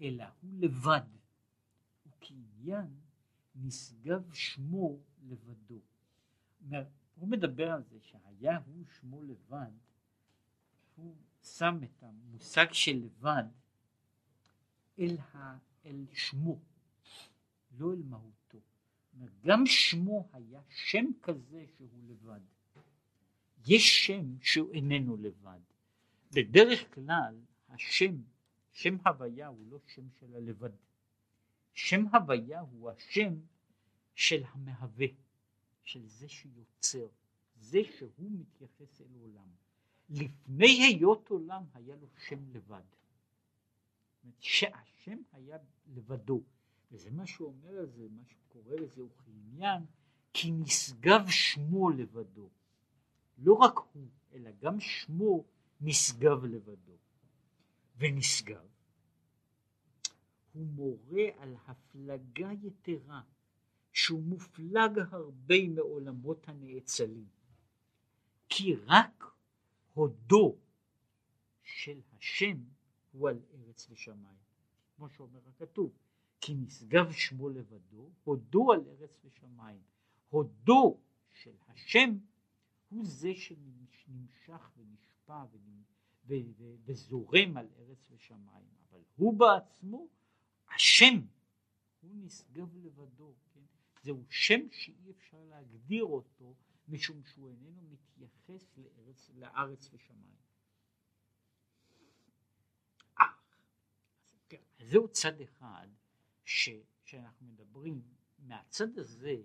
אלא הוא לבד, וכעניין נשגב שמו לבדו. הוא מדבר על זה שהיה הוא שמו לבד, הוא שם את המושג של לבד אל, ה, אל שמו, לא אל מהותו. גם שמו היה שם כזה שהוא לבד. יש שם שהוא איננו לבד. בדרך כלל השם, שם הוויה הוא לא שם של הלבד. שם הוויה הוא השם של המהווה, של זה שיוצר, זה שהוא מתייחס אל עולם. לפני היות עולם היה לו שם לבד. שהשם היה לבדו, וזה מה שהוא אומר על זה, מה שהוא קורא לזה הוא כעניין, כי נשגב שמו לבדו. לא רק הוא, אלא גם שמו נשגב לבדו. ונשגב, הוא מורה על הפלגה יתרה, שהוא מופלג הרבה מעולמות הנאצלים. כי רק הודו של השם הוא על ארץ ושמיים. כמו שאומר הכתוב, כי נשגב שמו לבדו, הודו על ארץ ושמיים. הודו של השם הוא זה שנמשך ונשפע וזורם על ארץ ושמיים, אבל הוא בעצמו, השם, הוא נשגב לבדו, כן? זהו שם שאי אפשר להגדיר אותו משום שהוא איננו מתייחס לארץ, לארץ ושמיים. כן, זהו צד אחד ש, שאנחנו מדברים, מהצד הזה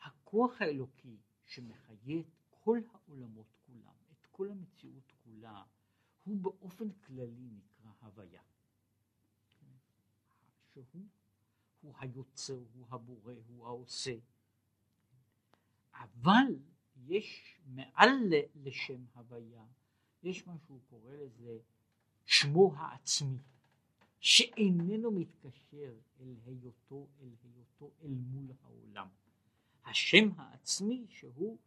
הכוח האלוקי שמחיה את כל העולמות כולם, את כל המציאות כולה, הוא באופן כללי נקרא הוויה. שהוא הוא היוצר, הוא הבורא, הוא העושה. אבל יש מעל לשם הוויה, יש מה שהוא קורא לזה שמו העצמי. שאיננו מתקשר אל היותו, אל היותו אל מול העולם. השם העצמי שהוא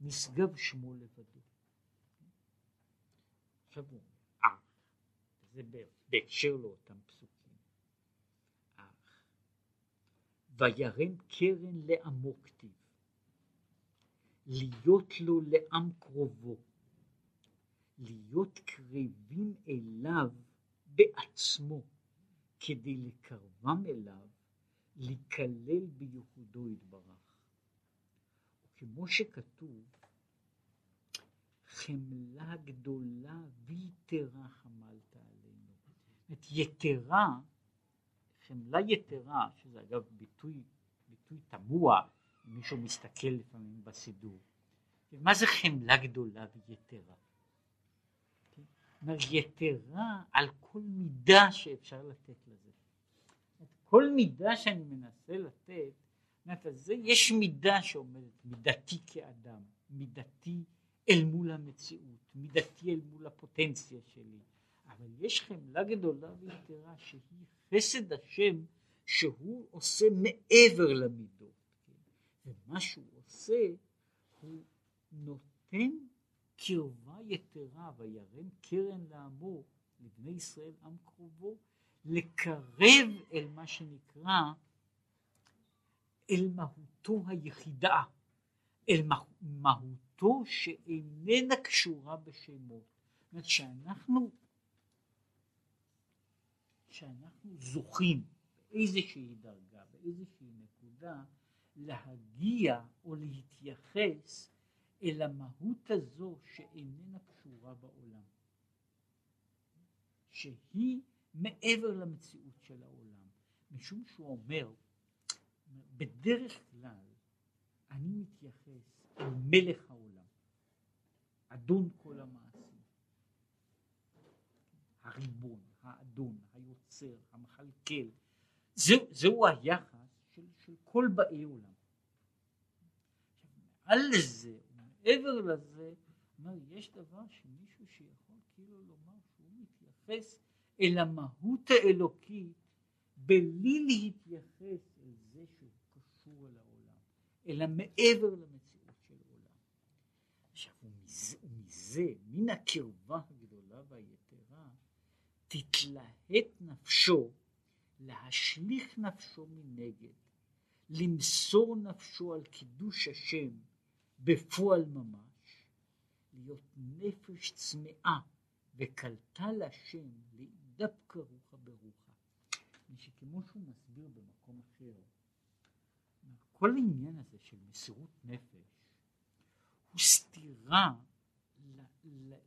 נשגב שמו לבדו. עכשיו הוא אח, זה בהקשר לאותם פסוקים. וירם קרן לעמו כתיב, להיות לו לעם קרובו, להיות קרבים אליו בעצמו כדי לקרבם אליו, לקלל בייחודו יתברך. כמו שכתוב, חמלה גדולה ויתרה חמלת עלינו. זאת יתרה, חמלה יתרה, שזה אגב ביטוי, ביטוי תמוה, מישהו מסתכל לפעמים בסידור. מה זה חמלה גדולה ויתרה? אומרת, יתרה על כל מידה שאפשר לתת לזה. כל מידה שאני מנסה לתת, אומרת, זה יש מידה שאומרת מידתי כאדם, מידתי אל מול המציאות, מידתי אל מול הפוטנציה שלי, אבל יש חמלה גדולה ויתרה שהיא חסד השם שהוא עושה מעבר למידות, כן? ומה שהוא עושה הוא נותן קרבה יתרה וירם קרן לעמו לבני ישראל עם קרובו לקרב אל מה שנקרא אל מהותו היחידה אל מהותו שאיננה קשורה בשמות זאת אומרת שאנחנו שאנחנו זוכים באיזושהי דרגה באיזושהי נקודה להגיע או להתייחס אל המהות הזו שאיננה קשורה בעולם, שהיא מעבר למציאות של העולם, משום שהוא אומר, בדרך כלל אני מתייחס אל מלך העולם, אדון כל המעשים. הריבון, האדון, היוצר, המכלכל. זה, זהו היחס של, של כל באי עולם. על זה, מעבר לזה, אומר, יש דבר שמישהו שיכול כאילו לומר שהוא מתייחס אל המהות האלוקית בלי להתייחס אל זה שהוא קשור אל העולם, אלא מעבר למציאות של עולם. עכשיו, ומזה מן הקרבה תתלהט נפשו להשליך נפשו מנגד, למסור נפשו על קידוש השם בפועל ממש, להיות נפש צמאה וקלטה להשם לאידבקה רוחה ברוחה. שכמו שהוא מסביר במקום אחר, כל העניין הזה של מסירות נפש הוא סתירה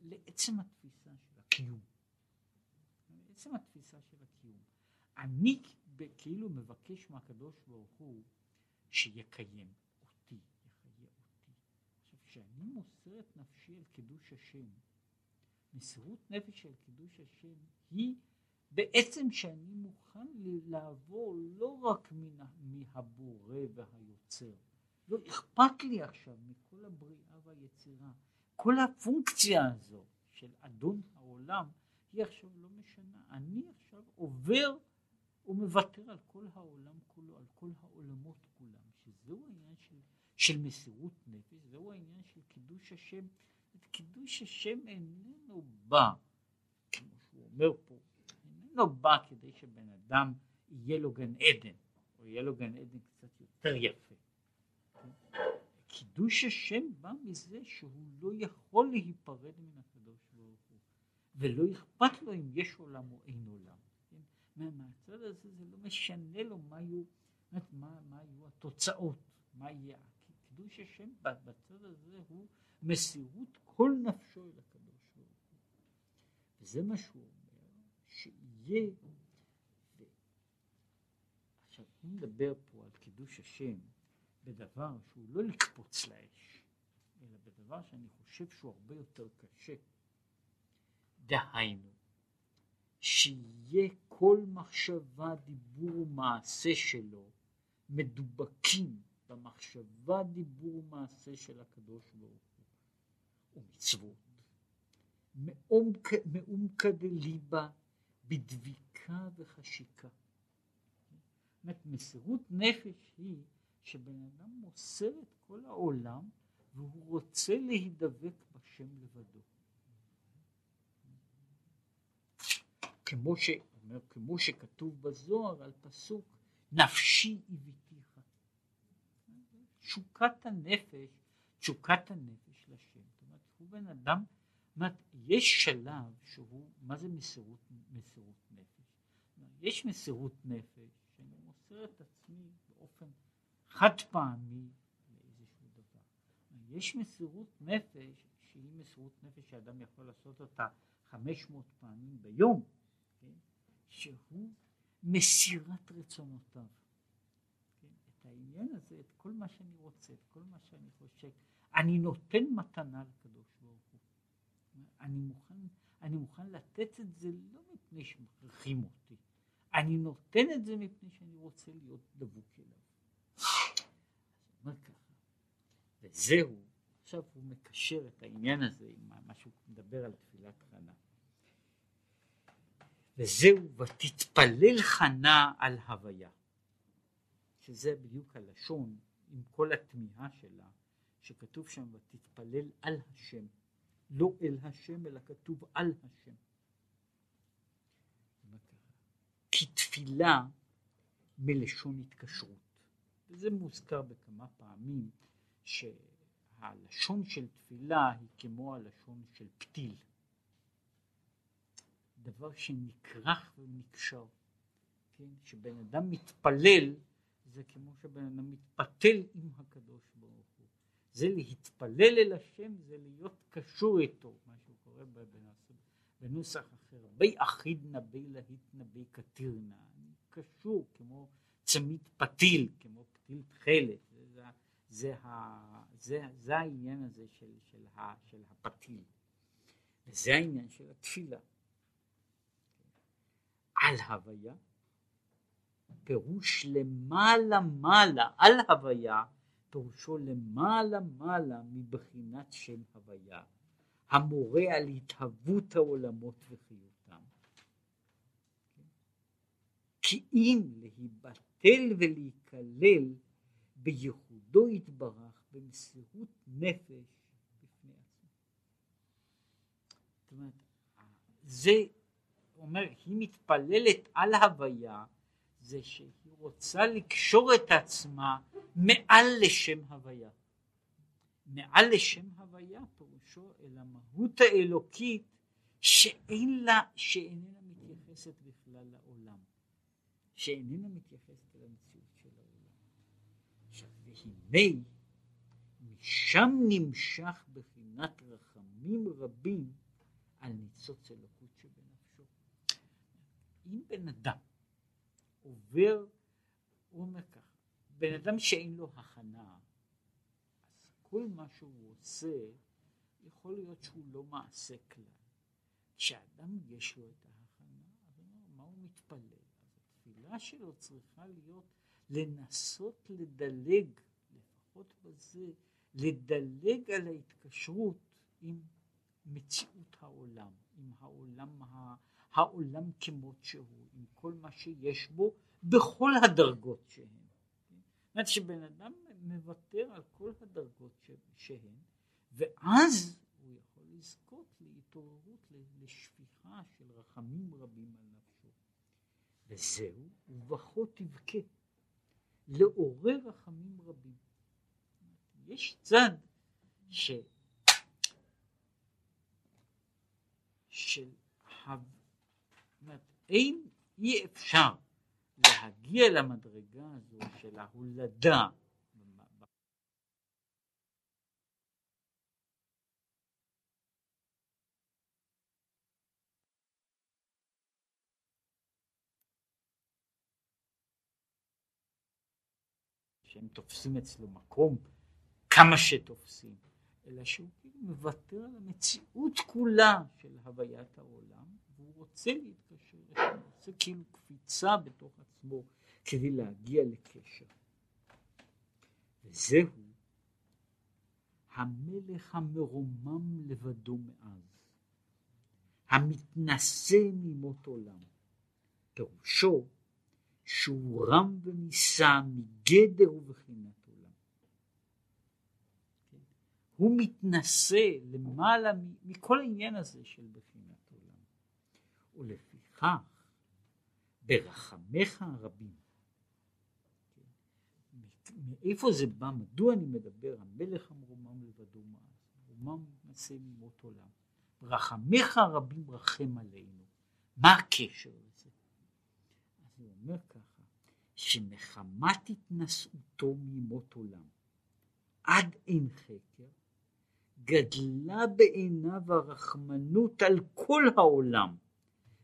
לעצם התפיסה של הקיום. לעצם התפיסה של הקיום. אני כאילו מבקש מהקדוש ברוך הוא שיקיים אותי, יחיה אותי. עכשיו, כשאני מוסר את נפשי על קידוש השם, מסירות נפש על קידוש השם היא בעצם שאני מוכן לעבור לא רק מן, מהבורא והיוצר, לא אכפת לי עכשיו מכל הבריאה והיצירה, כל הפונקציה הזו של אדון העולם היא עכשיו לא משנה, אני עכשיו עובר ומוותר על כל העולם כולו, על כל העולמות כולם, שזהו העניין של, של מסירות נפש, זהו העניין של קידוש השם, קידוש השם איננו בא, כמו שהוא אומר פה, איננו בא כדי שבן אדם יהיה לו גן עדן, או יהיה לו גן עדן קצת יותר יפה. קידוש השם בא מזה שהוא לא יכול להיפרד מן הקדוש ולא אכפת לו אם יש עולם או אין עולם. כן? מהצד הזה זה לא משנה לו מה יהיו, מה, מה יהיו התוצאות, מה יהיה. קידוש השם בצד הזה הוא מסירות כל נפשו אל הקדוש ברוך הוא. וזה מה שהוא אומר, שיהיה. עכשיו הוא מדבר פה על קידוש השם בדבר שהוא לא לקפוץ לאש, אלא בדבר שאני חושב שהוא הרבה יותר קשה. דהיינו, שיהיה כל מחשבה, דיבור ומעשה שלו מדובקים במחשבה, דיבור ומעשה של הקדוש ברוך הוא, ומצוות. מעומקא דליבה בדביקה וחשיקה. זאת מסירות נפש היא שבן אדם מוסר את כל העולם והוא רוצה להידבק בשם לבדו. כמו, ש, כמו שכתוב בזוהר על פסוק נפשי הביתיך. תשוקת הנפש, תשוקת הנפש לשם. זאת אומרת, הוא בן אדם, אומרת, יש שלב שהוא, מה זה מסירות, מסירות נפש? יש מסירות נפש שאני מוסר את עצמי באופן חד פעמי לאיזשהו דבר. יש מסירות נפש שהיא מסירות נפש שאדם יכול לעשות אותה 500 פעמים ביום, כן? שהוא מסירת רצונותיו. כן? את העניין הזה, את כל מה שאני רוצה, את כל מה שאני חושב, אני נותן מתנה לקדוש ברוך הוא. אני מוכן, אני מוכן לתת את זה לא מפני שמכריחים אותי, אני נותן את זה מפני שאני רוצה להיות דבוק אליו. וזהו, עכשיו הוא מקשר את העניין הזה עם מה שהוא מדבר על תפילת חנה. וזהו, ותתפלל חנה על הוויה, שזה בדיוק הלשון עם כל התמיהה שלה, שכתוב שם ותתפלל על השם, לא אל השם אלא כתוב על השם. כי תפילה מלשון התקשרות. וזה מוזכר בכמה פעמים שהלשון של תפילה היא כמו הלשון של פתיל. דבר שנכרך ונקשר, כן? שבן אדם מתפלל זה כמו שבן אדם מתפתל עם הקדוש ברוך הוא. זה להתפלל אל השם, זה להיות קשור איתו, מה שהוא קורא בנוסח, אחר. בי אחידנא בי להיטנא בי קטירנא, קשור כמו צמית פתיל, כמו פתיל תכלת, זה, זה, זה, זה, העניין הזה של, של, של הפתיל. וזה העניין של התפילה. על הוויה, פירוש למעלה מעלה, על הוויה, פירושו למעלה מעלה מבחינת שם הוויה, המורה על התהוות העולמות וחיותם. כי אם להיבטל ולהיכלל בייחודו יתברך במסירות נפש בפני עצמו. זאת אומרת, זה אומר, היא מתפללת על הוויה, זה שהיא רוצה לקשור את עצמה מעל לשם הוויה. מעל לשם הוויה פירושו אל המהות האלוקית שאין לה, שאיננה מתייחסת בכלל לעולם, שאיננה מתייחסת אל המציאות של העולם. עכשיו, והנה משם נמשך בחינת רחמים רבים על ניצוץ שבנפשו. אם בן אדם עובר, הוא אומר ככה, בן אדם שאין לו הכנה, אז כל מה שהוא עושה, יכול להיות שהוא לא מעשה כלל. כשאדם יש לו את ההכנה, אז מה הוא מתפלל? אז התפילה שלו צריכה להיות לנסות לדלג, לפחות בזה, לדלג על ההתקשרות עם מציאות העולם, עם העולם, העולם כמות שהוא, עם כל מה שיש בו, בכל הדרגות שהן. זאת אומרת שבן אדם מוותר על כל הדרגות שהן, ואז הוא יכול לזכות להתעוררות, לשפיכה של רחמים רבים על נפשו. וזהו, ובכו תבכה, לעורר רחמים רבים. יש צד ש... של... אין, אי אפשר להגיע למדרגה הזו של ההולדה. שהם תופסים אצלו מקום כמה שתופסים, אלא שהוא כאילו מוותר על המציאות כולה של הוויית העולם, והוא רוצה להתקשר, הוא רוצה כאילו קפיצה בתוך עצמו כדי להגיע לקשר. וזהו המלך המרומם לבדו מאז, המתנשא ממות עולם. פירושו שהוא רם ונישא מגדר ובחינת הוא מתנשא למעלה מכל העניין הזה של עולם. ולפיכך, ברחמיך הרבים, מאיפה זה בא, מדוע אני מדבר, המלך המרומם לבדו מעש, מרומם מתנשא ממות עולם, ברחמיך הרבים רחם עלינו, מה הקשר לזה? אז הוא אומר ככה, שמחמת התנשאותו ממות עולם, עד אין חקר, גדלה בעיניו הרחמנות על כל העולם,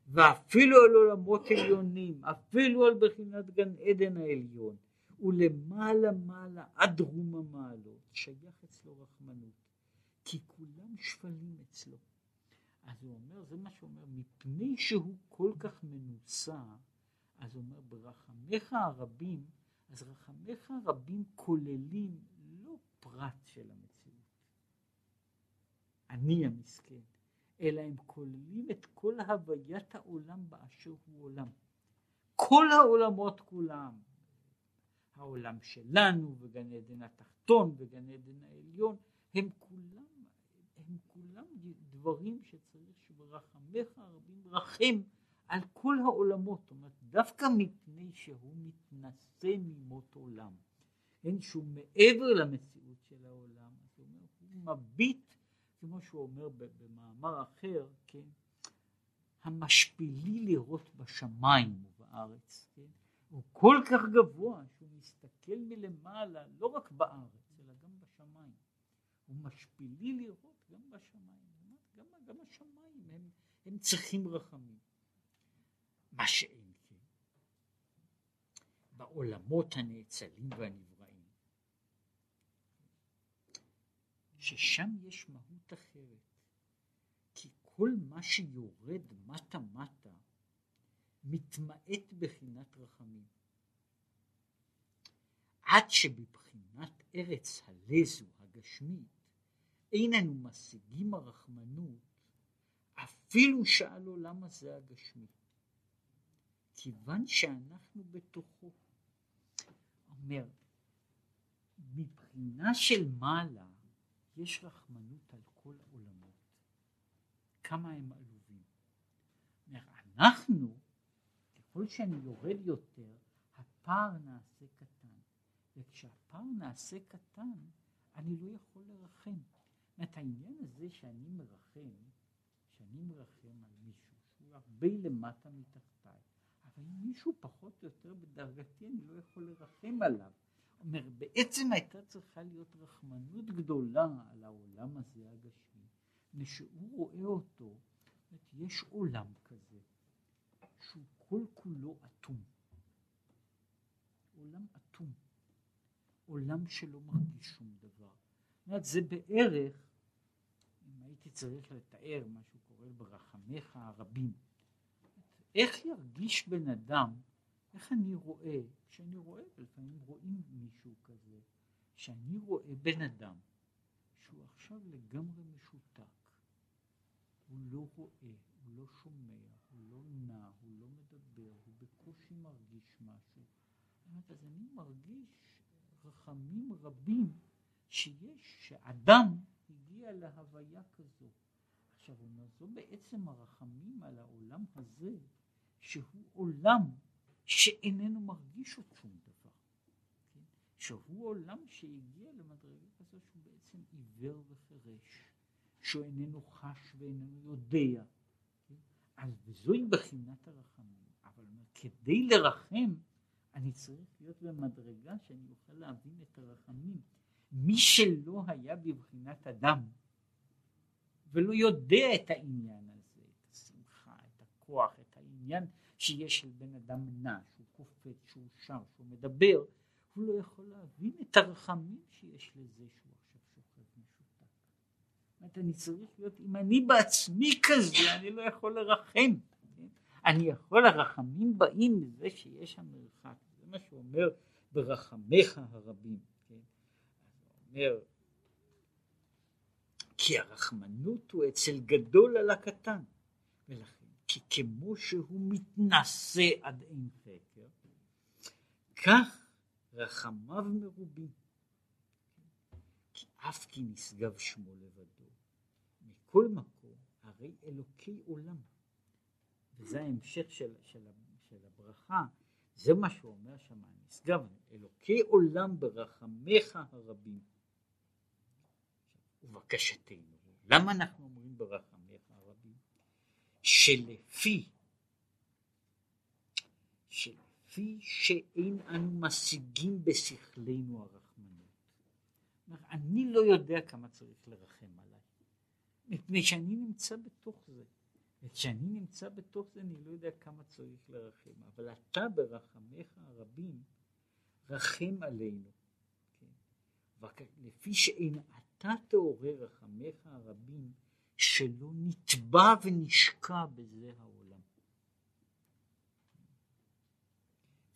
ואפילו על עולמות עליונים, אפילו על בחינת גן עדן העליון, ולמעלה מעלה עד רום המעלות, שייך אצלו רחמנות, כי כולם שפלים אצלו. אז הוא אומר, זה מה שהוא אומר, מפני שהוא כל כך מנוסה, אז הוא אומר, ברחמיך הרבים, אז רחמיך הרבים כוללים לא פרט של המציאות. אני המסכן, אלא הם כוללים את כל הוויית העולם באשר הוא עולם. כל העולמות כולם, העולם שלנו וגן עדן התחתון וגן עדן העליון, הם כולם, הם כולם דברים שצריך שברחמך הרבים רחם על כל העולמות, זאת אומרת דווקא מפני שהוא מתנשא ממות עולם, אין שהוא מעבר למציאות של העולם, אז הוא אומר, הוא מביט כמו שהוא אומר במאמר אחר, כן, המשפילי לראות בשמיים ובארץ, כן, הוא כל כך גבוה שהוא מסתכל מלמעלה לא רק בארץ אלא גם בשמיים, הוא משפילי לראות גם בשמיים, גם, גם השמיים הם, הם צריכים רחמים, מה שאין כן, בעולמות הנאצלים והנבראים, ששם יש מהות אחרת. כי כל מה שיורד מטה מטה מתמעט בחינת רחמים. עד שבבחינת ארץ הלזו הגשמית איננו משיגים הרחמנות אפילו שאל עולם הזה הגשמי. כיוון שאנחנו בתוכו. אומר, מבחינה של מעלה יש רחמנות על כל העולמות. כמה הם עלובים. אנחנו, ככל שאני יורד יותר, הפער נעשה קטן. וכשהפער נעשה קטן, אני לא יכול לרחם. אומרת, העניין הזה שאני מרחם, שאני מרחם על מישהו שהוא הרבה למטה מתחתיי, אבל אם מישהו פחות או יותר בדרגתי, אני לא יכול לרחם עליו. אומר, בעצם הייתה צריכה להיות רחמנות גדולה על העולם הזה הגשמי, מפני שהוא רואה אותו, יש עולם כזה, שהוא כל כולו אטום. עולם אטום. עולם שלא מרגיש שום דבר. אומרת, זה בערך, אם הייתי צריך לתאר מה שהוא קורא ברחמיך הרבים, איך ירגיש בן אדם, איך אני רואה, כשאני רואה, לפעמים רואים מישהו כזה, שאני רואה בן אדם שהוא עכשיו לגמרי משותק, הוא לא רואה, הוא לא שומע, הוא לא נע, הוא לא מדבר, הוא בקושי מרגיש משהו. אז אני מרגיש רחמים רבים שיש, שאדם הגיע להוויה כזו. עכשיו זו בעצם הרחמים על העולם הזה, שהוא עולם שאיננו מרגיש עוד שום דבר. כן? שהוא עולם שהגיע למדרגה כזו שהוא בעצם עיוור וחירש, שהוא איננו חש ואיננו יודע. כן? אז זוהי בחינת הרחמים. אבל כדי לרחם אני צריך להיות במדרגה שאני אוכל להבין את הרחמים. מי שלא היה בבחינת אדם ולא יודע את העניין הזה, את השמחה, את הכוח, את העניין שיש של בן אדם נע, שהוא קופץ, שהוא שר, שהוא מדבר, הוא לא יכול להבין את הרחמים שיש לזה שהוא עכשיו שוכב משותק. זאת אומרת, אני צריך להיות, אם אני בעצמי כזה, אני לא יכול לרחם. אני יכול, הרחמים באים מזה שיש שם מרחק, זה מה שהוא אומר ברחמיך הרבים, כן? אומר, כי הרחמנות הוא אצל גדול על הקטן, ולכן, כי כמו שהוא מתנשא עד אין חקר, כך רחמיו מרובים. כי אף כי נשגב שמו לבדו, מכל מקום, הרי אלוקי עולם. וזה ההמשך של, של, של הברכה, זה מה שהוא אומר שם, נשגב, אלוקי עולם ברחמיך הרבים. ובקשתנו, למה אנחנו אומרים ברחמיך? שלפי, שלפי שאין אנו משיגים בשכלנו הרחמנות. אני לא יודע כמה צריך לרחם עליי, מפני שאני נמצא בתוך זה. וכשאני נמצא בתוך זה אני לא יודע כמה צריך לרחם, אבל אתה ברחמיך הרבים רחם עלינו. כן? לפי שאין אתה תעורר רחמיך הרבים שלא נטבע ונשקע בזה העולם.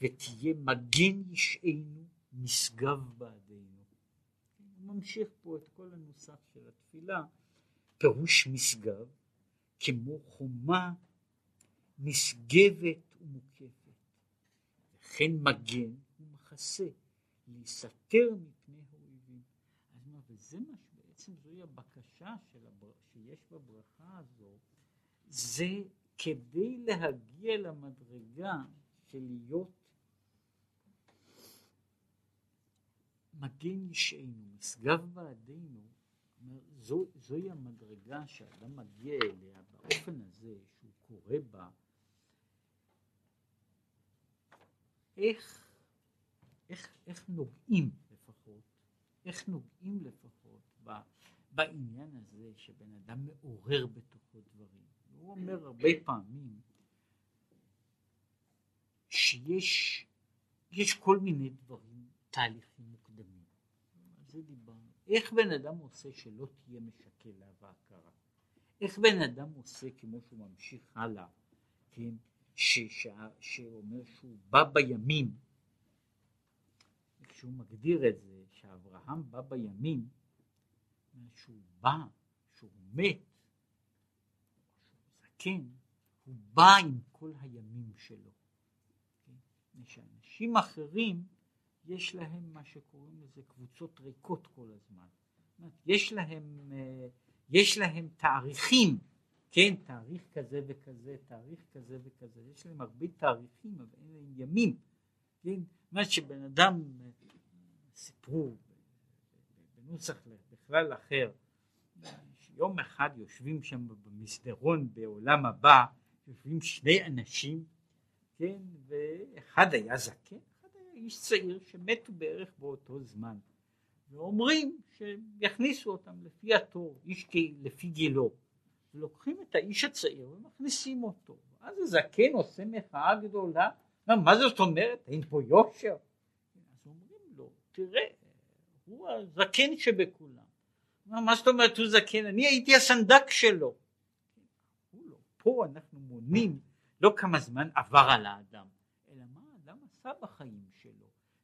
ותהיה מגן ישענו נשגב בעדינו. הוא ממשיך פה את כל הנוסח של התפילה, פירוש משגב כמו חומה נשגבת ומוקפת, וכן מגן ומחסה, להסתר מפני האויבים. אז מה, וזה מה שבעצם זוהי הבקשה הבר... שיש בברכה הזו, זה כדי להגיע למדרגה של להיות מגן ישענו, משגב בעדינו, זו, זוהי המדרגה שאדם מגיע אליה באופן הזה שהוא קורא בה, איך, איך, איך נוגעים לפחות, איך נוגעים לפחות בעניין הזה שבן אדם מעורר בתוכו דברים. הוא אומר הרבה פעמים שיש יש כל מיני דברים, תהליכים מוקדמים. זה דיברנו. איך בן אדם עושה שלא תהיה משקה לה והכרה? איך בן אדם עושה כמו שהוא ממשיך הלאה, כן, שאומר שהוא בא בימים, כשהוא מגדיר את זה, שאברהם בא בימים, שהוא בא, שהוא מת, שהוא זקן, הוא בא עם כל הימים שלו. כן? שאנשים אחרים יש להם מה שקוראים לזה קבוצות ריקות כל הזמן. יש להם, אה, יש להם תאריכים, כן, תאריך כזה וכזה, תאריך כזה וכזה, יש להם הרבה תאריכים אבל אין להם ימים, כן, זאת אומרת שבן אדם, אה, סיפרו בנוסח בכלל אחר, שיום אחד יושבים שם במסדרון בעולם הבא, יושבים שני אנשים, כן, ואחד היה זקן, איש צעיר שמתו בערך באותו זמן. ואומרים שיכניסו אותם לפי התור, איש לפי גילו. ולוקחים את האיש הצעיר ומכניסים אותו. אז הזקן עושה מחאה גדולה. מה, מה זאת אומרת? אין פה יושר? אז אומרים לו תראה הוא הזקן שבכולם מה, זאת אומרת הוא זקן? אני הייתי הסנדק שלו. פה אנחנו מונים לא כמה זמן עבר על האדם אלא מה האדם עשה בחיים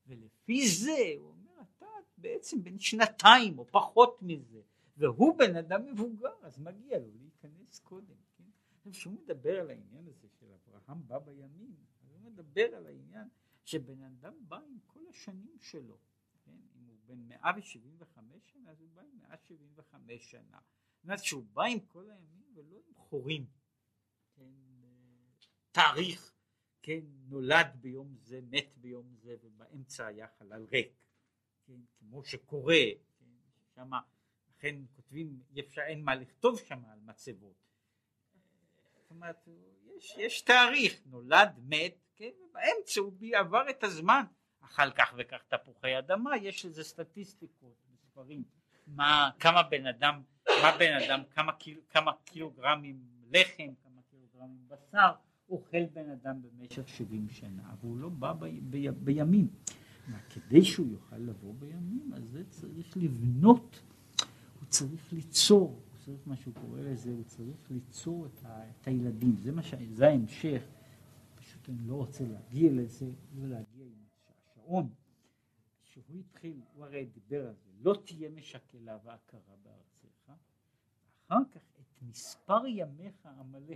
ולפי זה הוא אומר אתה בעצם בן שנתיים או פחות מזה והוא בן אדם מבוגר אז מגיע לו להיכנס קודם כן? כשהוא מדבר על העניין הזה של אברהם בא בימים הוא מדבר על העניין שבן אדם בא עם כל השנים שלו בן 175 שנה אז הוא בא עם 175 שנה. זאת אומרת שהוא בא עם כל הימים ולא עם חורים. כן? תאריך. כן, נולד ביום זה, מת ביום זה, ובאמצע היה חלל ריק, כן, כמו שקורה, כן, שם, לכן כותבים, אפשר, אין מה לכתוב שם על מצבות. זאת אומרת, יש, יש תאריך, נולד, מת, כן, ובאמצע הוא עבר את הזמן, אכל כך וכך תפוחי אדמה, יש איזה סטטיסטיקות, מספרים, מה, כמה בן אדם, מה בן אדם, כמה, קיל, כמה קילוגרמים לחם, כמה קילוגרמים בשר, אוכל בן אדם במשך 70 שנה, והוא לא בא ב, ב, בימים. כדי שהוא יוכל לבוא בימים, אז זה צריך לבנות, הוא צריך ליצור, הוא צריך מה שהוא קורא לזה, הוא צריך ליצור את, ה, את הילדים, זה מה ש... זה ההמשך, פשוט אני לא רוצה להגיע לזה, לא השעון, שהוא התחיל, הוא הרי דיבר על זה, לא תהיה משקלה והכרה בארצך, אחר כך את מספר ימיך המלא.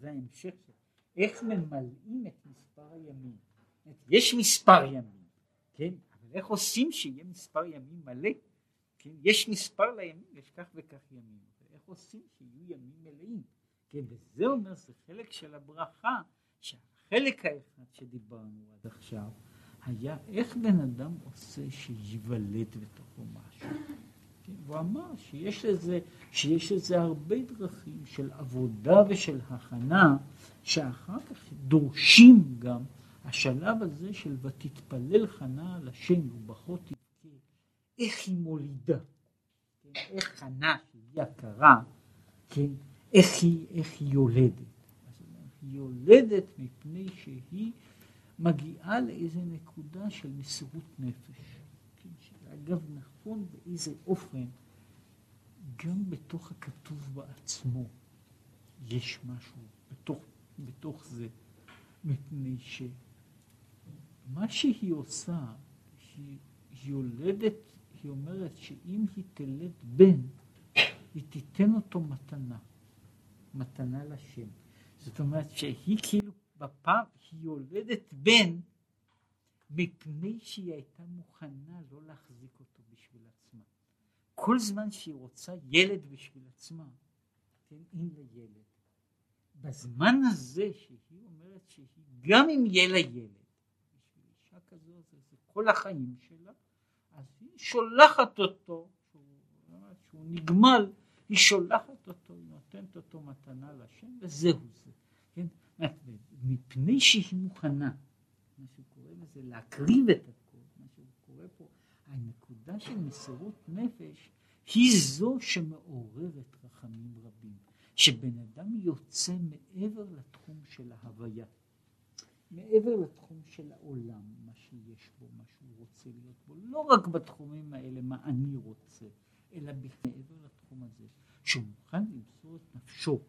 זה ההמשך של איך ממלאים את מספר הימים. יש מספר ימים, כן? אבל איך עושים שיהיה מספר ימים מלא? כן? יש מספר לימים, יש כך וכך ימים. ואיך עושים שיהיו ימים מלאים? כן? וזה אומר, זה חלק של הברכה, שהחלק האחד שדיברנו עד עכשיו, היה איך בן אדם עושה שייוולד בתוכו משהו. כן? הוא אמר שיש לזה, שיש לזה הרבה דרכים של עבודה ושל הכנה, שאחר כך דורשים גם השלב הזה של ותתפלל חנה על השם ובכות תבכה, איך היא מולידה, כן? איך חנה שהיא הכרה, כן? איך, היא, איך היא יולדת. היא יולדת מפני שהיא מגיעה לאיזה נקודה של מסירות נפש. כן? שאגב נכון באיזה אופן גם בתוך הכתוב בעצמו יש משהו בתוך, בתוך זה, מפני שמה שהיא עושה, היא יולדת, היא אומרת שאם היא תלד בן, היא תיתן אותו מתנה, מתנה לשם. זאת אומרת שהיא כאילו בפעם, היא יולדת בן מפני שהיא הייתה מוכנה לא להחזיק אותו בשביל עצמה. כל זמן שהיא רוצה ילד בשביל עצמה, כן, אין לה ילד. בזמן הזה שהיא אומרת שהיא, גם אם יהיה לה ילד, בשביל אישה כזו זה, כל החיים שלה, אז היא שולחת אותו, שהוא נגמל, היא שולחת אותו, היא נותנת אותו מתנה לשם, וזהו זה. מפני שהיא מוכנה זה להקריב את הכל, מה שהוא קורא פה, הנקודה של מסירות נפש היא זו שמעוררת רחמים רבים, שבן אדם יוצא מעבר לתחום של ההוויה. מעבר לתחום של העולם, מה שיש בו, מה שהוא רוצה להיות בו, לא רק בתחומים האלה, מה אני רוצה, אלא מעבר לתחום הזה, שהוא מוכן למסור את נפשו,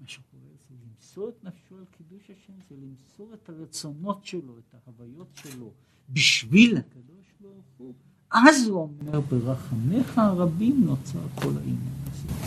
מה שקורה זה למסור את נפשו על קידוש השם, זה למסור את הרצונות שלו, את ההוויות שלו, בשביל הקדוש ברוך הוא, אז הוא אומר ברחמיך הרבים נוצר כל העניין הזה.